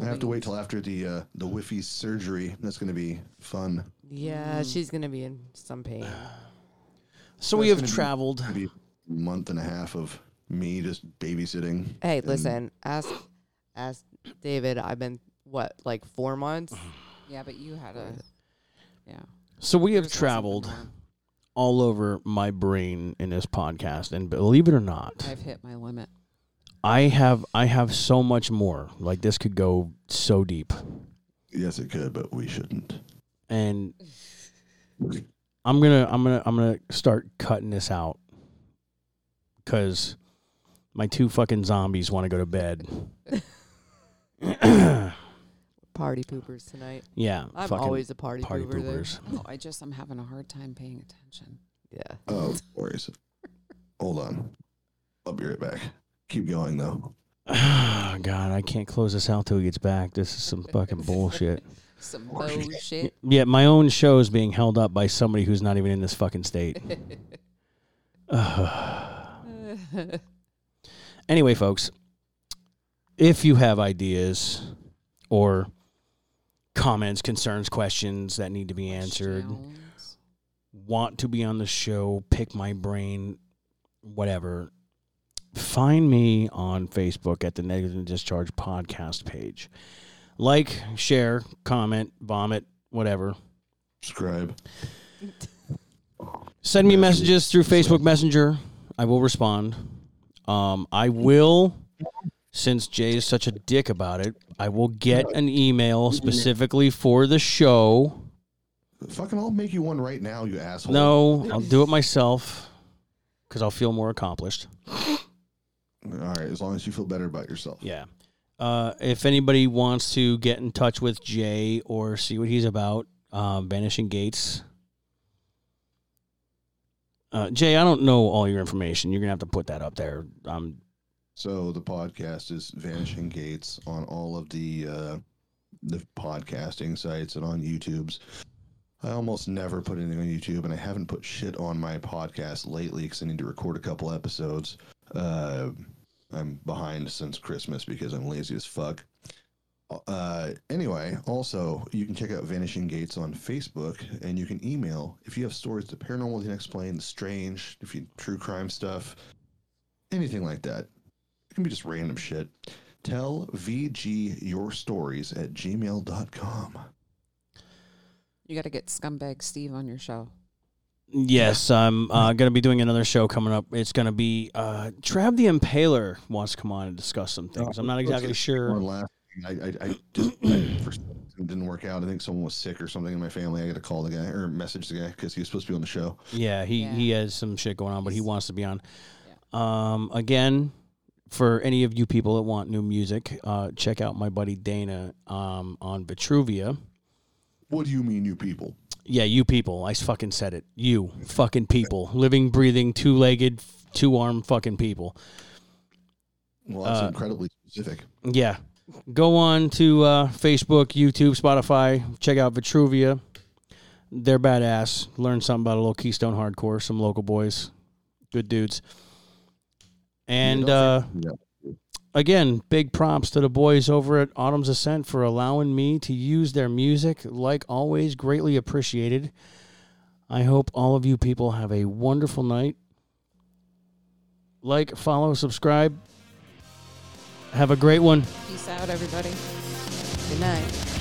I have to wait till after the uh, the Wi-Fi surgery. That's going to be fun. Yeah, she's gonna be in some pain. So we have gonna be- traveled. Maybe a month and a half of me just babysitting. Hey, and- listen, ask ask David. I've been what like four months. Yeah, but you had a. Yeah. So we have Yours traveled all over my brain in this podcast, and believe it or not, I've hit my limit. I have I have so much more. Like this could go so deep, Yes, it could, but we shouldn't. and I'm gonna I'm gonna I'm gonna start cutting this out because my two fucking zombies want to go to bed. Party poopers tonight. yeah, I'm always a party, party pooper. there. poopers. Oh, I just I'm having a hard time paying attention. Yeah. Oh, worries. Hold on. I'll be right back. Keep going though. Ah, God, I can't close this out till he gets back. This is some fucking bullshit. Some bullshit. Yeah, my own show is being held up by somebody who's not even in this fucking state. anyway, folks, if you have ideas or comments, concerns, questions that need to be answered, Questions. want to be on the show, pick my brain, whatever, find me on Facebook at the Negative Discharge Podcast page. Like, share, comment, vomit, whatever. Subscribe. Send me messages through Facebook Messenger. I will respond. Um, I will, since Jay is such a dick about it, I will get an email specifically for the show. Fucking, I'll make you one right now, you asshole. No, I'll do it myself because I'll feel more accomplished. All right, as long as you feel better about yourself. Yeah. Uh, if anybody wants to get in touch with Jay or see what he's about, um, Vanishing Gates. Uh, Jay, I don't know all your information. You're gonna have to put that up there. Um, So the podcast is Vanishing Gates on all of the uh, the podcasting sites and on YouTube's. I almost never put anything on YouTube, and I haven't put shit on my podcast lately because I need to record a couple episodes. Uh, I'm behind since Christmas because I'm lazy as fuck. Uh, anyway, also you can check out Vanishing Gates on Facebook, and you can email if you have stories the paranormal, the unexplained, the strange, if you true crime stuff, anything like that. It can be just random shit. Tell VG your stories at gmail.com. You got to get Scumbag Steve on your show. Yes, I'm uh, gonna be doing another show coming up. It's gonna be uh, Trav the Impaler wants to come on and discuss some things. I'm not exactly One sure. last thing. I, I, I just I, for it didn't work out. I think someone was sick or something in my family. I got to call the guy or message the guy because he was supposed to be on the show. Yeah, he Yeah. he has some shit going on, but he wants to be on. Um, again, for any of you people that want new music, uh, check out my buddy Dana um, on Vitruvia. What do you mean, you people? Yeah, you people. I fucking said it. You fucking people. Living, breathing, two legged, two armed fucking people. Well, that's Uh, incredibly specific. Yeah. Go on to uh, Facebook, YouTube, Spotify. Check out Vitruvia. They're badass. Learn something about a little Keystone hardcore. Some local boys. Good dudes. And uh, yeah. Again, big props to the boys over at Autumn's Ascent for allowing me to use their music. Like always, greatly appreciated. I hope all of you people have a wonderful night. Like, follow, subscribe. Have a great one. Peace out, everybody. Good night.